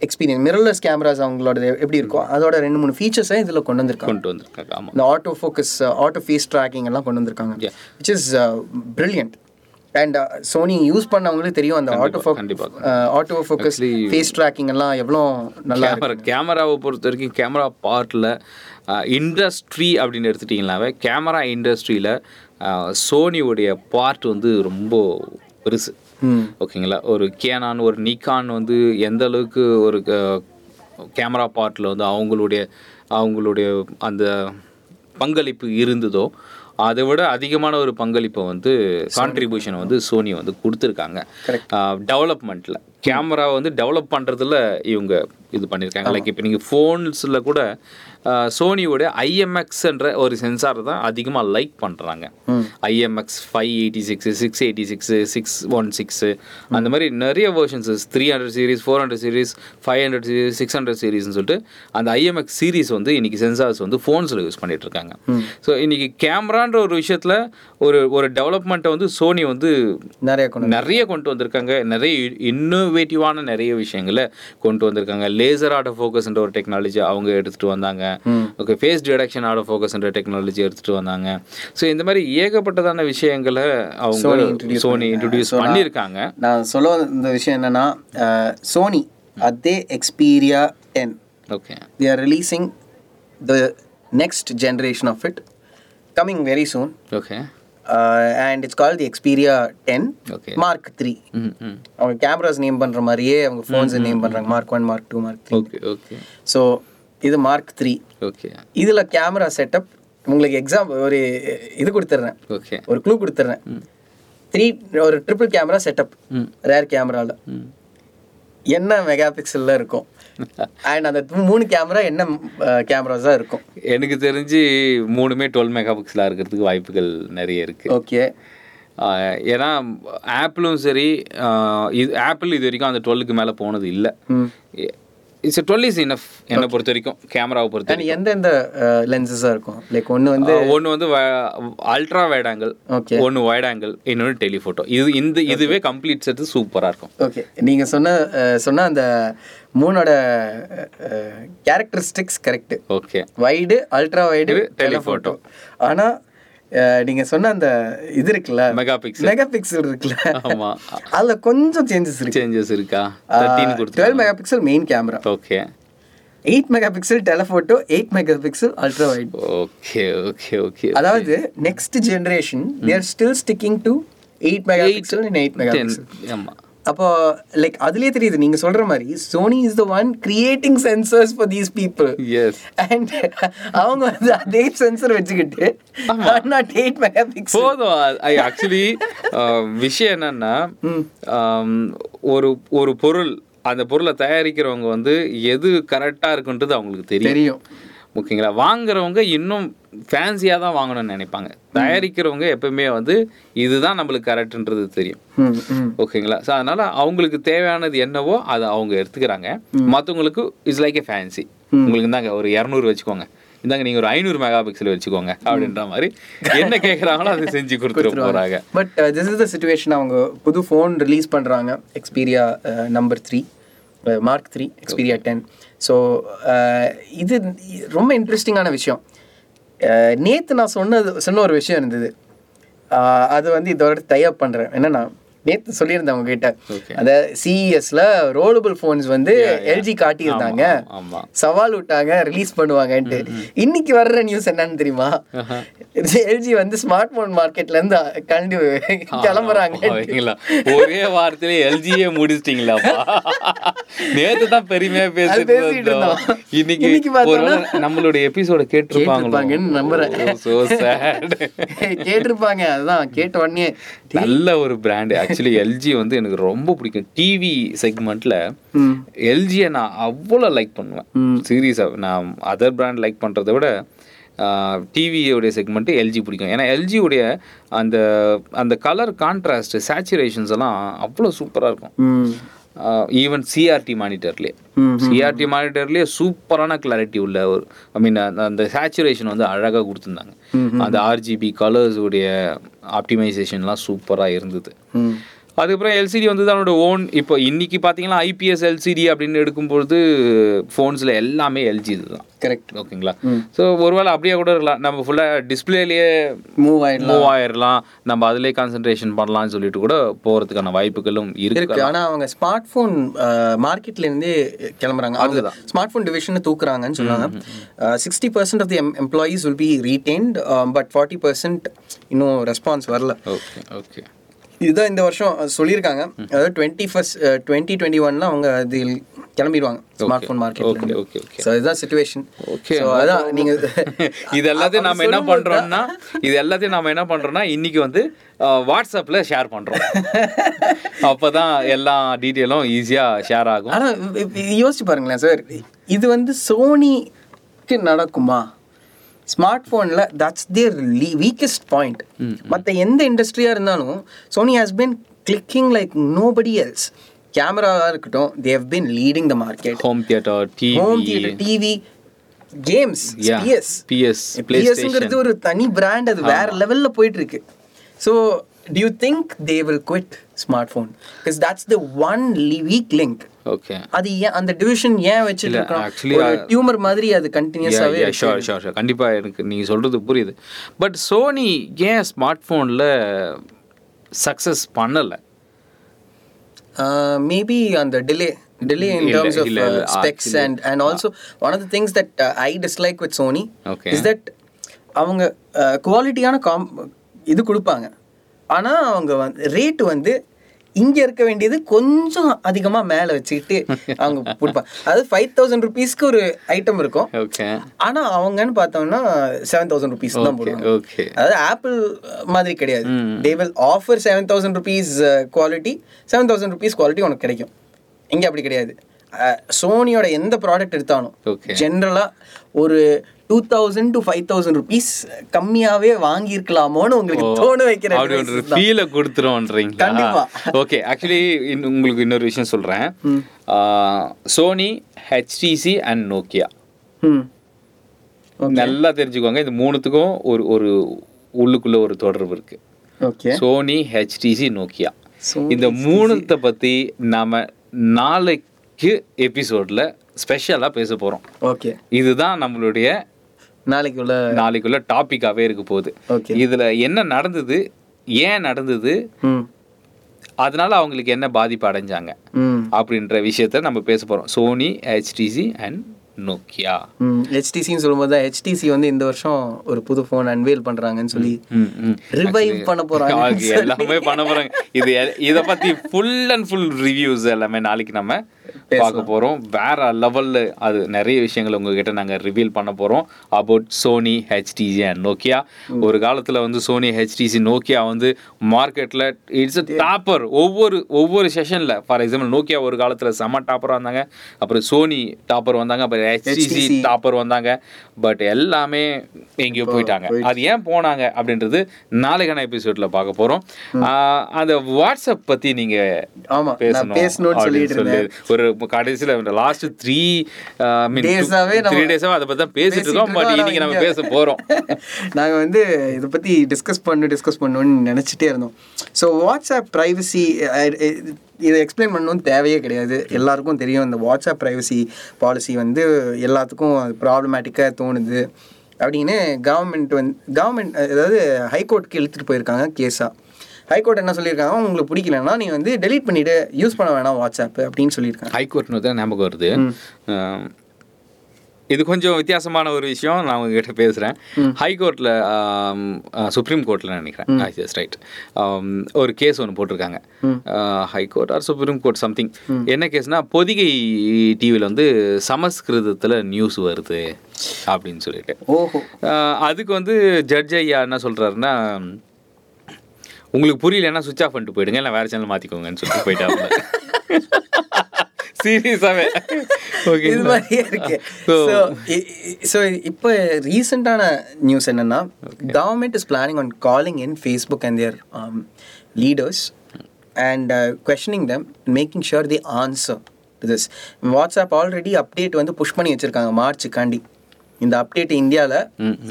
experience mirrorless cameras அவங்களோட எப்படி இருக்கோ அதோட ரெண்டு மூணு ஃபீச்சர்ஸை இதில் கொண்டு வந்திருக்காங்க. கொண்டு வந்திருக்காங்க ஆமா. இந்த auto focus auto face tracking எல்லாம் கொண்டு வந்திருக்காங்க. Which is brilliant and Sony use பண்ணவங்களுக்கு தெரியும் அந்த auto folk. Auto focus face tracking எல்லாம் எவ்வளோ நல்லா கேமரா கேமராவை பொறுத்த வரைக்கும் கேமரா பார்ட்டில் இண்டஸ்ட்ரி அப்படின்னு எடுத்துட்டிங்கனாவே கேமரா இண்டஸ்ட்ரியில் சோனியோடைய பார்ட் வந்து ரொம்ப பெருசு. ஓகேங்களா? ஒரு கேனான் ஒரு நிக்கான் வந்து எந்த அளவுக்கு ஒரு கேமரா பார்ட்டில் வந்து அவங்களுடைய அவங்களுடைய அந்த பங்களிப்பு இருந்ததோ அதை விட அதிகமான ஒரு பங்களிப்பை வந்து கான்ட்ரிபியூஷனை வந்து சோனி வந்து கொடுத்துருக்காங்க. டெவலப்மெண்ட்டில் கேமரா வந்து டெவலப் பண்ணுறதுல இவங்க இது பண்ணியிருக்காங்க லைக் இப்போ நீங்கள் ஃபோன்ஸில் கூட சோனியோட ஐஎம்எக்ஸ்ன்ற ஒரு சென்சார் தான் அதிகமாக லைக் பண்ணுறாங்க IMX five eighty six six eighty six six one six அந்த மாதிரி நிறைய versions three hundred series four hundred series five hundred series six hundred சீரிஸ்னு சொல்லிட்டு அந்த ஐஎம்எக்ஸ் சீரிஸ் வந்து இன்னைக்கு சென்சார்ஸ் வந்து ஃபோன்ஸில் யூஸ் பண்ணிட்டு இருக்காங்க. ஸோ இன்னைக்கு கேமரான்ற ஒரு விஷயத்தில் ஒரு ஒரு டெவலப்மெண்ட்டை வந்து சோனி வந்து நிறைய கொண்டு நிறைய கொண்டு வந்திருக்காங்க. நிறைய இன்னோவேட்டிவான நிறைய விஷயங்களை கொண்டு வந்திருக்காங்க. லேசர் ஆட்டோ ஃபோக்கஸ்ன்ற ஒரு டெக்னாலஜி அவங்க எடுத்துட்டு வந்தாங்க. ஓகே ஃபேஸ் டிடக்ஷன் ஆட்டோ ஃபோக்கஸ்ன்ற டெக்னாலஜி எடுத்துட்டு வந்தாங்க. ஸோ இந்த மாதிரி ஏகப்பட்டதான விஷயங்களை அவங்க சோனி இன்ட்ரடியூஸ் பண்ணியிருக்காங்க. நான் சொல்ல இந்த விஷயம் என்னன்னா சோனி அதே Xperia ten okay they are releasing the next generation of it coming very soon. Okay uh, and it's called the Xperia 10 okay Mark 3 ம் ம் அவங்க கேமராஸ் நேம் பண்ற மாதிரியே அவங்க ஃபோன்ஸ் நேம் பண்றாங்க. Mark one Mark two Mark three okay okay so இது mark three okay இதுல camera setup உங்களுக்கு எக்ஸாம் ஒரு இது கொடுத்துட்றேன். ஓகே ஒரு க்ளூ கொடுத்துட்றேன். த்ரீ ஒரு ட்ரிபிள் கேமரா செட்டப் ம். ரேர் கேமரால ம். என்ன மெகா பிக்சல்ல இருக்கும்? அண்ட் அந்த மூணு கேமரா என்ன கேமராஸா இருக்கும்? எனக்கு தெரிஞ்சு மூணுமே டுவெல் மெகா பிக்சலாக இருக்கிறதுக்கு வாய்ப்புகள் நிறைய இருக்குது ஓகே ஏன்னா ஆப்பிளும் சரி இது ஆப்பிள் இது வரைக்கும் அந்த டுவெல்லுக்கு மேலே போனது இல்லை. ம். இட்ஸ் டுவெல் இஸ் இனஃப் என்னை பொறுத்த வரைக்கும் கேமராவை பொறுத்த அண்ட் எந்தெந்த லென்சஸாக இருக்கும்? லைக் ஒன்று வந்து ஒன்று வந்து அல்ட்ரா வைட் ஆங்கிள் ஓகே ஒன்று வைட் ஆங்கிள் இன்னொன்று டெலிஃபோட்டோ இது இந்த இதுவே கம்ப்ளீட் செட்டு சூப்பராக இருக்கும். ஓகே நீங்கள் சொன்ன அஹ், சொன்ன அந்த மூணோட characteristics correct okay wide ultra wide telephoto ஆனால் நீங்கள் சொன்ன அந்த இது இருக்குல்ல மெகா பிக்சல் மெகா பிக்சல் இருக்குல்ல. ஆமாம் அதில் கொஞ்சம் சேஞ்சஸ் இருக்கு. சேஞ்சஸ் இருக்கா? தேர்ட்டின் கொடுத்து twelve mega pixel main camera okay eight mega pixel telephoto eight mega pixel ultra wide okay okay okay அதாவது next generation they're still sticking to eight mega pixel and eight mega pixel ஆமாம் அப்போ like அதுலயே தெரியுது நீங்க சொல்ற மாதிரி Sony is the one creating sensors for these people and அவங்க வந்து அதே சென்சர் வச்சுக்கிட்டு நாட் எயிட் மெகா பிக்சல் போதும். ஆக்சுவலி விஷயம் என்னன்னா ஆம், ஒரு ஒரு பொருள் அந்த பொருளை தயாரிக்கிறவங்க வந்து எது கரெக்டாக இருக்குன்றது அவங்களுக்கு தெரியும். தெரியும். ஓகேங்களா? வாங்குறவங்க இன்னும் ஃபேன்சியாக தான் வாங்கணும்னு நினைப்பாங்க. தயாரிக்கிறவங்க எப்பவுமே வந்து இதுதான் நம்மளுக்கு கரெக்டுன்றது தெரியும். ஓகேங்களா? ஸோ அதனால அவங்களுக்கு தேவையானது என்னவோ அதை அவங்க எடுத்துக்கிறாங்க. மற்றவங்களுக்கு இட்ஸ் லைக் ஏ ஃபேன்சி உங்களுக்கு இந்தாங்க ஒரு இரநூறு வச்சுக்கோங்க. இந்தாங்க நீங்கள் ஒரு ஐநூறு மெகா பிக்சல் வச்சுக்கோங்க அப்படின்ற மாதிரி என்ன கேட்குறாங்களோ அதை செஞ்சு கொடுத்துட்டு போகிறாங்க but this is the situation அவங்க புது ஃபோன் ரிலீஸ் பண்ணுறாங்க Xperia number three mark three Xperia ten so uh, இது ரொம்ப இன்ட்ரெஸ்டிங்கான விஷயம். Uh, நேற்று நான் சொன்னது சொன்ன ஒரு விஷயம் இருந்தது. Uh, அது வந்து இதோட டைப் பண்ணுறேன் என்னென்னா நேற்று சொல்லியிருந்தேன் உங்ககிட்ட. அந்த சிஇஎஸ்ல ரோலபிள் ஃபோன்ஸ் வந்து எல்ஜி காட்டியிருந்தாங்க. சவால் விட்டாங்க ரிலீஸ் பண்ணுவாங்கன்ட்டு. இன்னைக்கு வர்ற நியூஸ் என்னன்னு தெரியுமா? எல்ஜி வந்து ஸ்மார்ட் போன் மார்க்கெட்ல இருந்து கண்டு கிளம்புறாங்க. ஒரே வாரத்திலே எல்ஜியே முடிச்சிட்டீங்களாப்பா? நேத்து தான் பெருமையா பேசிட்டு இருந்தோம். இன்னைக்கு நம்மளுடைய எபிசோட கேட்டிருப்பாங்கன்னு நம்புறேன். சேட் கேட்டிருப்பாங்க அதுதான். கேட்ட உடனே நல்ல ஒரு பிராண்ட் ஆக்சுவலி எல்ஜி வந்து எனக்கு ரொம்ப பிடிக்கும். டிவி செக்மெண்ட்ல எல்ஜியை நான் அவ்வளோ லைக் பண்ணுவேன். சீரியஸாக நான் அதர் பிராண்ட் லைக் பண்ணுறதை விட டிவியோடைய செக்மெண்ட்டு எல்ஜி பிடிக்கும். ஏன்னா எல்ஜியோடைய அந்த அந்த கலர் கான்ட்ராஸ்ட் சேச்சுரேஷன்ஸ் எல்லாம் அவ்வளோ சூப்பராக இருக்கும். ஈவன் சிஆர்டி மானிட்டர்லேயே சிஆர்டி மானிட்டர்லேயே சூப்பரான கிளாரிட்டி உள்ள ஒரு ஐ மீன் அந்த சேச்சுரேஷன் வந்து அழகாக கொடுத்துருந்தாங்க. அந்த ஆர்ஜிபி கலர்ஸ் உடைய ஆப்டிமைசேஷன்லாம் சூப்பராக இருந்தது. அதுக்கப்புறம் எல்சிடி வந்து அதனோட ஓன் இப்போ இன்னைக்கு பார்த்தீங்கன்னா ஐபிஎஸ் எல்சிடி அப்படின்னு எடுக்கும்பொழுது ஃபோன்ஸில் எல்லாமே எல்ஜி இதுதான். கரெக்ட் ஓகேங்களா? ஸோ ஒருவேளை அப்படியே கூட இருக்கலாம். நம்ம ஃபுல்லாக டிஸ்பிளேலேயே மூவ் ஆயிடலாம். மூவ் ஆயிடலாம். நம்ம அதிலே கான்சென்ட்ரேஷன் பண்ணலாம்னு சொல்லிட்டு கூட போகிறதுக்கான வாய்ப்புகளும் இருக்கு. இருக்கு ஆனா அவங்க ஸ்மார்ட் போன் மார்க்கெட்ல இருந்தே கிளம்புறாங்க. அவங்க ஸ்மார்ட் போன் டிவிஷன் தூக்குறாங்கன்னு சொன்னாங்க. Sixty percent of the employees will be retained but forty percent இன்னும் ரெஸ்பான்ஸ் வரல. ஓகே ஓகே இதுதான் இந்த வருஷம் சொல்லியிருக்காங்க. அதாவது டுவெண்ட்டி ஃபர்ஸ்ட் டுவெண்ட்டி டுவெண்ட்டி ஒன்ல அவங்க அதில் கிளம்பிடுவாங்க smart phone okay market okay okay. So situation so. So அதான் நீங்க இது எல்லாத்தையும் நாம என்ன பண்றோம்னா இது எல்லாத்தையும் நாம என்ன பண்றோம்னா இன்னைக்கு வந்து அஹ், வாட்ஸ்அப்ல ஷேர் பண்றோம். அப்பதான் எல்லா டீட்டெயிலும் ஈஸியா ஷேர் ஆகும். ஆனா இ- இ- யோசிச்சு பாருங்களேன் சார் இது வந்து சோனிக்கு நடக்குமா? ஸ்மார்ட் ஃபோனில் தட்ஸ் தேர் வீக்கஸ்ட் பாயிண்ட் மற்ற எந்த இண்டஸ்ட்ரியாக இருந்தாலும் Sony has been clicking like nobody else கேமராவாக இருக்கட்டும் they have been leading the market home theatre home theatre TV games. PS PS, பிஎஸ்ங்கிறது ஒரு தனி பிராண்ட் அது வேற லெவல்ல போயிட்டு இருக்கு so do you think they will quit smart phone because that's the one weak link okay அது ஏன் அந்த டிவிஷன் ஏன் வச்சுட்டு இருக்கோம் ஒரு டியூமர் மாதிரி அது கண்டினியூஸாவே ஷோர் ஷோர் ஷோர் கண்டிப்பாக எனக்கு நீங்கள் சொல்கிறது புரியுது. பட் சோனி ஏன் ஸ்மார்ட் ஃபோனில் சக்ஸஸ் பண்ணலை மேபி அந்த டிலே டர்ம்ஸ் ஆஃப் இல்ல, இல்ல, specs and and also one of the things that I dislike with Sony Okay. Is that அவங்க குவாலிட்டியான காம் இது கொடுப்பாங்க. ஆனா அவங்க வந்து ரேட் வந்து இங்க இருக்க வேண்டியது கொஞ்சம் அதிகமா மேல வச்சுக்கிட்டு அவங்க கொடுப்பாங்க அதாவது ஃபைவ் தௌசண்ட் ருபீஸ்க்கு ஒரு ஐட்டம் இருக்கும். ஓகே ஆனா அவங்கன்னு பார்த்தோம்னா செவன் தௌசண்ட் ருபீஸ் தான் போடுவாங்க. அதாவது ஆப்பிள் மாதிரி கிடையாது. They will offer seven thousand rupees quality seven thousand rupees quality உனக்கு கிடைக்கும். இங்க அப்படி கிடையாது. சோனியோட எந்த ப்ராடக்ட் எடுத்தாலும் Okay. ஜென்ரலா ஒரு two thousand to five thousand rupees கம்மியாவே வாங்கியிருக்கலாமோன்னு உங்களுக்கு தோண வைக்கிற அப்படி ஒரு. ஃபீலை கொடுத்துருவோன்றீங்களா? கண்டிப்பா. ஓகே ஆக்சுவலி உங்களுக்கு இன்னொரு விஷயம் சொல்கிறேன் சோனி ஹெச்டிசி அண்ட் நோக்கியா நல்லா தெரிஞ்சுக்கோங்க இந்த மூணுத்துக்கும் ஒரு ஒரு உள்ளுக்குள்ள ஒரு தொடர்பு இருக்கு. சோனி ஹெச்டிசி நோக்கியா இந்த மூணுத்தை பத்தி நாம நாளைக்கு எபிசோட்ல ஸ்பெஷலா பேச போறோம். ஓகே இதுதான் நம்மளுடைய நாளைக்கு உள்ள நாளைக்குள்ள டாபிக்காவே இருக்க போகுது. இதுல என்ன நடந்தது ஏன் நடந்தது அதனால அவங்களுக்கு என்ன பாதிப்பு அடைஞ்சாங்க அப்படின்ற விஷயத்த நம்ம பேச போறோம். சோனி ஹெச்டிசி அண்ட் நோக்கியா ஹெச்டிசின்னு சொல்லும்போது தான் ஹெச்டிசி வந்து இந்த வருஷம் ஒரு புது ஃபோன் அன்வேல் பண்றாங்கன்னு சொல்லி. ரிவைவ் பண்ண போறாங்க எல்லாமே பண்ண போறாங்க. இது இத பத்தி ஃபுல் அண்ட் ஃபுல் ரிவ்யூஸ் எல்லாமே நாளைக்கு நம்ம பார்க்க போறோம். வேற லெவல்ல அது நிறைய விஷயங்கள் உங்ககிட்ட நாங்க ரிவீல் பண்ண போறோம். About Sony HTC and Nokia ஒரு காலத்துல வந்து சோனி ஹெச்டிசி நோக்கியா வந்து மார்க்கெட்ல இட்ஸ் டாப்பர் ஒவ்வொரு ஒவ்வொரு செஷன்ல ஃபார் எக்ஸாம்பிள் நோக்கியா ஒரு காலத்துல செம டாப்பரா வந்தாங்க அப்புறம் சோனி டாப்பர் வந்தாங்க. அப்புறம் ஹெச்டிசி டாப்பர் வந்தாங்க. பட் எல்லாமே எங்கேயோ போயிட்டாங்க. அது ஏன் போனாங்க அப்படின்றது நாளைக்கான எபிசோட்ல பார்க்க போறோம். ஆஹ் அந்த வாட்ஸ்அப் பத்தி நீங்க ஆமா நான் பேசணும் ஒரு கடைசியில் லாஸ்ட் த்ரீ த்ரீ டேஸாக அதை பற்றி தான் பேசிட்டு இருக்கோம். பட் இன்னைக்கு நம்ம பேச போறோம். நாங்க வந்து இதை பத்தி டிஸ்கஸ் பண்ணு டிஸ்கஸ் பண்ணணும்னு நினைச்சிட்டே இருந்தோம். ஸோ வாட்ஸ்அப் ப்ரைவசி இதை எக்ஸ்பிளைன் பண்ணணும்னு தேவையே கிடையாது. எல்லாருக்கும் தெரியும் இந்த வாட்ஸ்அப் ப்ரைவசி பாலிசி வந்து எல்லாத்துக்கும் ப்ராப்ளமேட்டிக்காக தோணுது. அப்படின்னு கவர்மெண்ட் வந்து கவர்மெண்ட் அதாவது ஹைகோர்ட்டுக்கு இழுத்துட்டு போயிருக்காங்க கேஸாக ஹைகோர்ட் என்ன சொல்லியிருக்காங்க? உங்களுக்கு பிடிக்கலன்னா நீ வந்து டெலீட் பண்ணிவிட்டு யூஸ் பண்ண வேணாம் வாட்ஸ்அப் அப்படின்னு சொல்லியிருக்காங்க. ஹைகோர்ட்னு தான் ஞாபகம் வருது. இது கொஞ்சம் வித்தியாசமான ஒரு விஷயம். நான் உங்ககிட்ட பேசுகிறேன் ஹைகோர்ட்டில் சுப்ரீம் கோர்ட்டில் நினைக்கிறேன். ரைட் ஒரு கேஸ் ஒன்று போட்டிருக்காங்க. High court or supreme court something என்ன கேஸ்னா பொதிகை டிவியில் வந்து சமஸ்கிருதத்தில் நியூஸ் வருது அப்படின்னு சொல்லிட்டு. ஓஹோ. அதுக்கு வந்து ஜட்ஜ் ஐயா என்ன சொல்றாருன்னா உங்களுக்கு புரியலன்னா சுவிச் ஆஃப் பண்ணிட்டு போயிடுங்க. இல்லை வேற சேனல் மாத்திக்கோங்கன்னு சொல்லிட்டு போயிட்டாங்க சீரியஸாவே ஓகே இது மாதிரியே இருக்கு. ஸோ ஸோ இப்போ ரீசெண்டான நியூஸ் என்னன்னா government is planning on calling in Facebook and their leaders and questioning them making sure the answer this WhatsApp already update வந்து புஷ் பண்ணி வச்சிருக்காங்க மார்ச்சுக்காண்டி. இந்த அப்டேட் இந்தியாவில்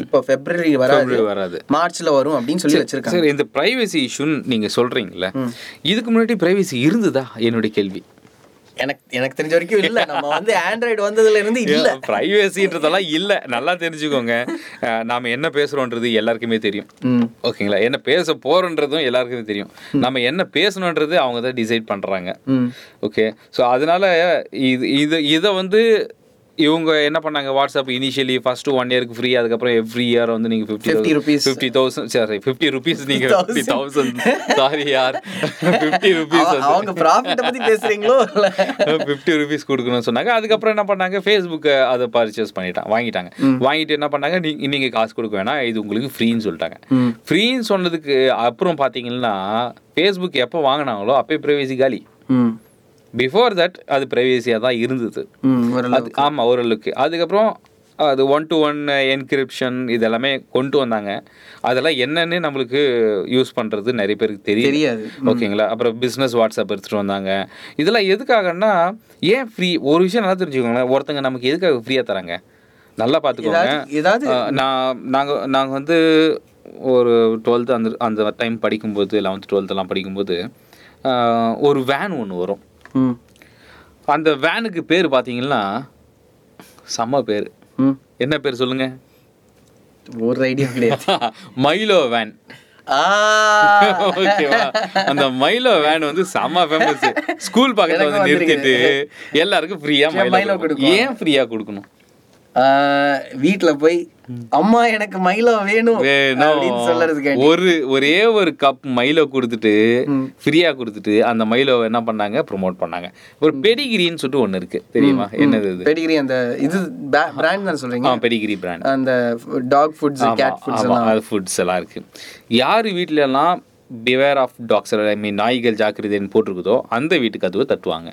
இப்போ ஃபெப்ரவரி வராது வராது. மார்ச்ல வரும் அப்படின்னு சொல்லி வச்சிருக்காங்க. சரி இந்த பிரைவசி இஷ்யூன்னு நீங்க சொல்றீங்கல்ல இதுக்கு முன்னாடி பிரைவசி இருந்ததா? என்னுடைய கேள்வி. எனக்கு எனக்கு தெரிஞ்ச வரைக்கும் இல்லை. நம்ம வந்து ஆண்ட்ராய்டு வந்ததுல இருந்து இல்லை. பிரைவசின்றதெல்லாம் இல்ல. நல்லா தெரிஞ்சுக்கோங்க. நாம என்ன பேசுறோன்றது எல்லாருக்குமே தெரியும். ஓகேங்களா? என்ன பேச போறோன்றதும் எல்லாருக்குமே தெரியும். நம்ம என்ன பேசணுன்றது அவங்க தான் டிசைட் பண்றாங்க. ஓகே? ஸோ அதனால இது இது இதை வந்து இவங்க என்ன பண்ணாங்க? வாட்ஸ்அப் இனிஷியலி ஃபர்ஸ்ட் ஒன் இயருக்கு ஃப்ரீ அதுக்கப்புறம் எவ்ரி இயர் வந்து நீங்கள் ஃபிஃப்டி 50 rupees. ஃபிஃப்டி தௌசண்ட் சரி ஃபிஃப்டி ருபீஸ் நீங்கள் ஃபிஃப்டி தௌசண்ட் சாரி யார்? ஃபிஃப்டி ருபீஸ் அவ- அவங்க ப்ராஃபிட்டை பத்தி பேசுறீங்களோ? இல்ல ஃபிஃப்டி ருபீஸ் கொடுக்கணும்னு சொன்னாங்க. அதுக்கப்புறம் என்ன பண்ணாங்க? ஃபேஸ்புக்கை அதை பர்ச்சேஸ் பண்ணிட்டாங்க வாங்கிட்டாங்க. வாங்கிட்டு என்ன பண்ணாங்க? நீ நீங்கள் காசு கொடுக்க வேணாம். இது உங்களுக்கு ஃப்ரீன்னு சொல்லிட்டாங்க. ஃப்ரீன்னு சொன்னதுக்கு அப்புறம் பார்த்தீங்கன்னா ஃபேஸ்புக் எப்போ வாங்கினாங்களோ அப்போ ப்ரைவேசி காலி. பிஃபோர் தட் அது ப்ரைவேசியாக தான் இருந்தது. அது ஆமாம் ஓரளவுக்கு. அதுக்கப்புறம் அது ஒன் டு ஒன் என்கிரிப்ஷன் இதெல்லாமே கொண்டு வந்தாங்க. அதெல்லாம் என்னன்னு நம்மளுக்கு யூஸ் பண்ணுறது நிறைய பேருக்கு தெரியும் தெரியாது. ஓகேங்களா? அப்புறம் பிஸ்னஸ் வாட்ஸ்அப் எடுத்துகிட்டு வந்தாங்க. இதெல்லாம் எதுக்காகன்னா ஏன் ஃப்ரீ ஒரு விஷயம் நல்லா தெரிஞ்சுக்கோங்களேன். ஒருத்தங்க நமக்கு எதுக்காக ஃப்ரீயாக தராங்க? நல்லா பார்த்துக்கோங்க. ஏதாவது- நான் நாங்கள் நாங்கள் வந்து ஒரு டுவெல்த்து அந்த அந்த டைம் படிக்கும்போது லெவன்த்து டுவெல்த்தெல்லாம் படிக்கும்போது ஒரு வேன் ஒன்று வரும். அந்த வேனுக்கு பேர் பார்த்தீங்கன்னா செம்ம பேர். என்ன பேர் சொல்லுங்க? ஒரு ஐடியா கிடையாது. Milo van. ஓகேவா? அந்த மைலோ வேன் வந்து செம்ம ஃபேமஸ் ஸ்கூல் பக்கத்துல வந்து நிறுத்திட்டு எல்லாருக்கும் ஃப்ரீயா கொடுக்கும். ஏன் ஃப்ரீயா கொடுக்கணும்? ஆ, வீட்ல போய் அம்மா எனக்கு மயிலம் வேணும் சொல்லறதுக்காண்டி ஒரு ஒரே ஒரு கப் மைலோ கொடுத்துட்டு ஃப்ரீயா கொடுத்துட்டு அந்த மைலோ என்ன பண்ணாங்க? ப்ரோமோட் பண்ணாங்க. ஒரு பெடிகிரின்னு சொல்லிட்டு ஒண்ணு இருக்கு. தெரியுமா? என்னது இது? பெடிகிரி அந்த இது பிராண்ட் தான் சொல்றீங்க? பெடிகிரி பிராண்ட் அந்த டாக் ஃபுட்ஸ் கேட் ஃபுட்ஸ் எல்லாம். ஃபுட்ஸ் எல்லாம் இருக்கு. யார் வீட்ல எல்லாம் beware of dogs I mean நாய்கள் ஜாக்கிரதைன்னு போட்டிருக்குதோ அந்த வீட்டு கதவை தட்டுவாங்க.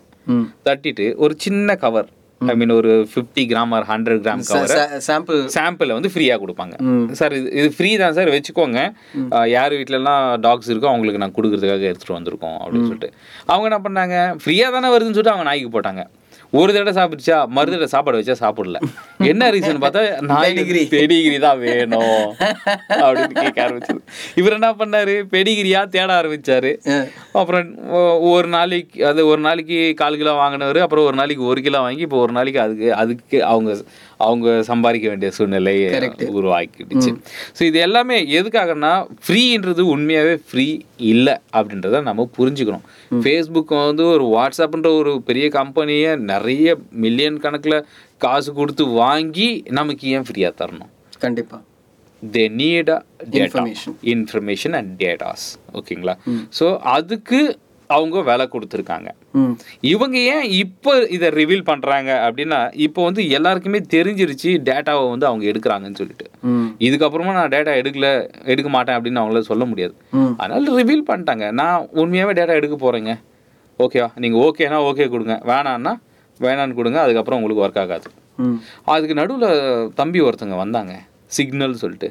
தட்டிட்டு ஒரு சின்ன கவர் ஐ மீன் ஒரு fifty gram or hundred gram cover sample சாம்பிளை வந்து ஃப்ரீயாக கொடுப்பாங்க. சார் இது இது ஃப்ரீ தான் சார் வச்சுக்கோங்க. யார் வீட்டிலலாம் டாக்ஸ் இருக்கோ அவங்களுக்கு நான் கொடுக்கறதுக்காக எடுத்துகிட்டு வந்திருக்கோம் அப்படின்னு சொல்லிட்டு. அவங்க என்ன பண்ணாங்க? ஃப்ரீயாக தானே வருதுன்னு சொல்லிட்டு அவங்க நாய்க்கு போட்டாங்க. ஒரு தடவை சாப்பிடுச்சா மறு தடவை சாப்பாடு வச்சா சாப்பிடல. என்ன ரீசன் பார்த்தா நாய்க்கு பெடிகிரி. தான் வேணும் அப்படின்னு கேட்க ஆரம்பிச்சது. இவர் என்ன பண்ணாரு? பெடிகிரியா தேட ஆரம்பிச்சாரு. அப்புறம் ஒரு நாளைக்கு அது ஒரு நாளைக்கு கால் கிலோ வாங்கினவர் அப்புறம் ஒரு நாளைக்கு ஒரு கிலோ வாங்கி இப்போ ஒரு நாளைக்கு அதுக்கு அதுக்கு அவங்க அவங்க சம்பாதிக்க வேண்டிய சூழ்நிலை உருவாக்கிடுச்சு ஸோ இது எல்லாமே எதுக்காகன்னா ஃப்ரீன்றது உண்மையாகவே ஃப்ரீ இல்லை அப்படின்றத நம்ம புரிஞ்சுக்கணும். ஃபேஸ்புக் வந்து ஒரு வாட்ஸ்அப்ன்ற ஒரு பெரிய கம்பெனியை நிறைய மில்லியன் கணக்கில் காசு கொடுத்து வாங்கி நமக்கு ஏன் ஃப்ரீயாக தரணும்? கண்டிப்பா. They need Information. Information and datas ஓகேங்களா ஸோ அதுக்கு அவங்க விலை கொடுத்துருக்காங்க. இவங்க ஏன் இப்போ இதை ரிவீல் பண்ணுறாங்க அப்படின்னா இப்போ வந்து எல்லாருக்குமே தெரிஞ்சிருச்சு டேட்டாவை வந்து அவங்க எடுக்கிறாங்கன்னு சொல்லிட்டு. இதுக்கப்புறமா நான் டேட்டா எடுக்கல எடுக்க மாட்டேன் அப்படின்னு அவங்களால சொல்ல முடியாது. அதனால ரிவீல் பண்ணிட்டாங்க. நான் உண்மையாகவே டேட்டா எடுக்க போகிறேங்க ஓகேவா நீங்கள் ஓகேனா ஓகே கொடுங்க. வேணான்னா வேணான்னு கொடுங்க. அதுக்கப்புறம் உங்களுக்கு ஒர்க் ஆகாது. அதுக்கு நடுவில் தம்பி ஒருத்தங்க வந்தாங்க. சிக்னல் சொல்லிட்டு.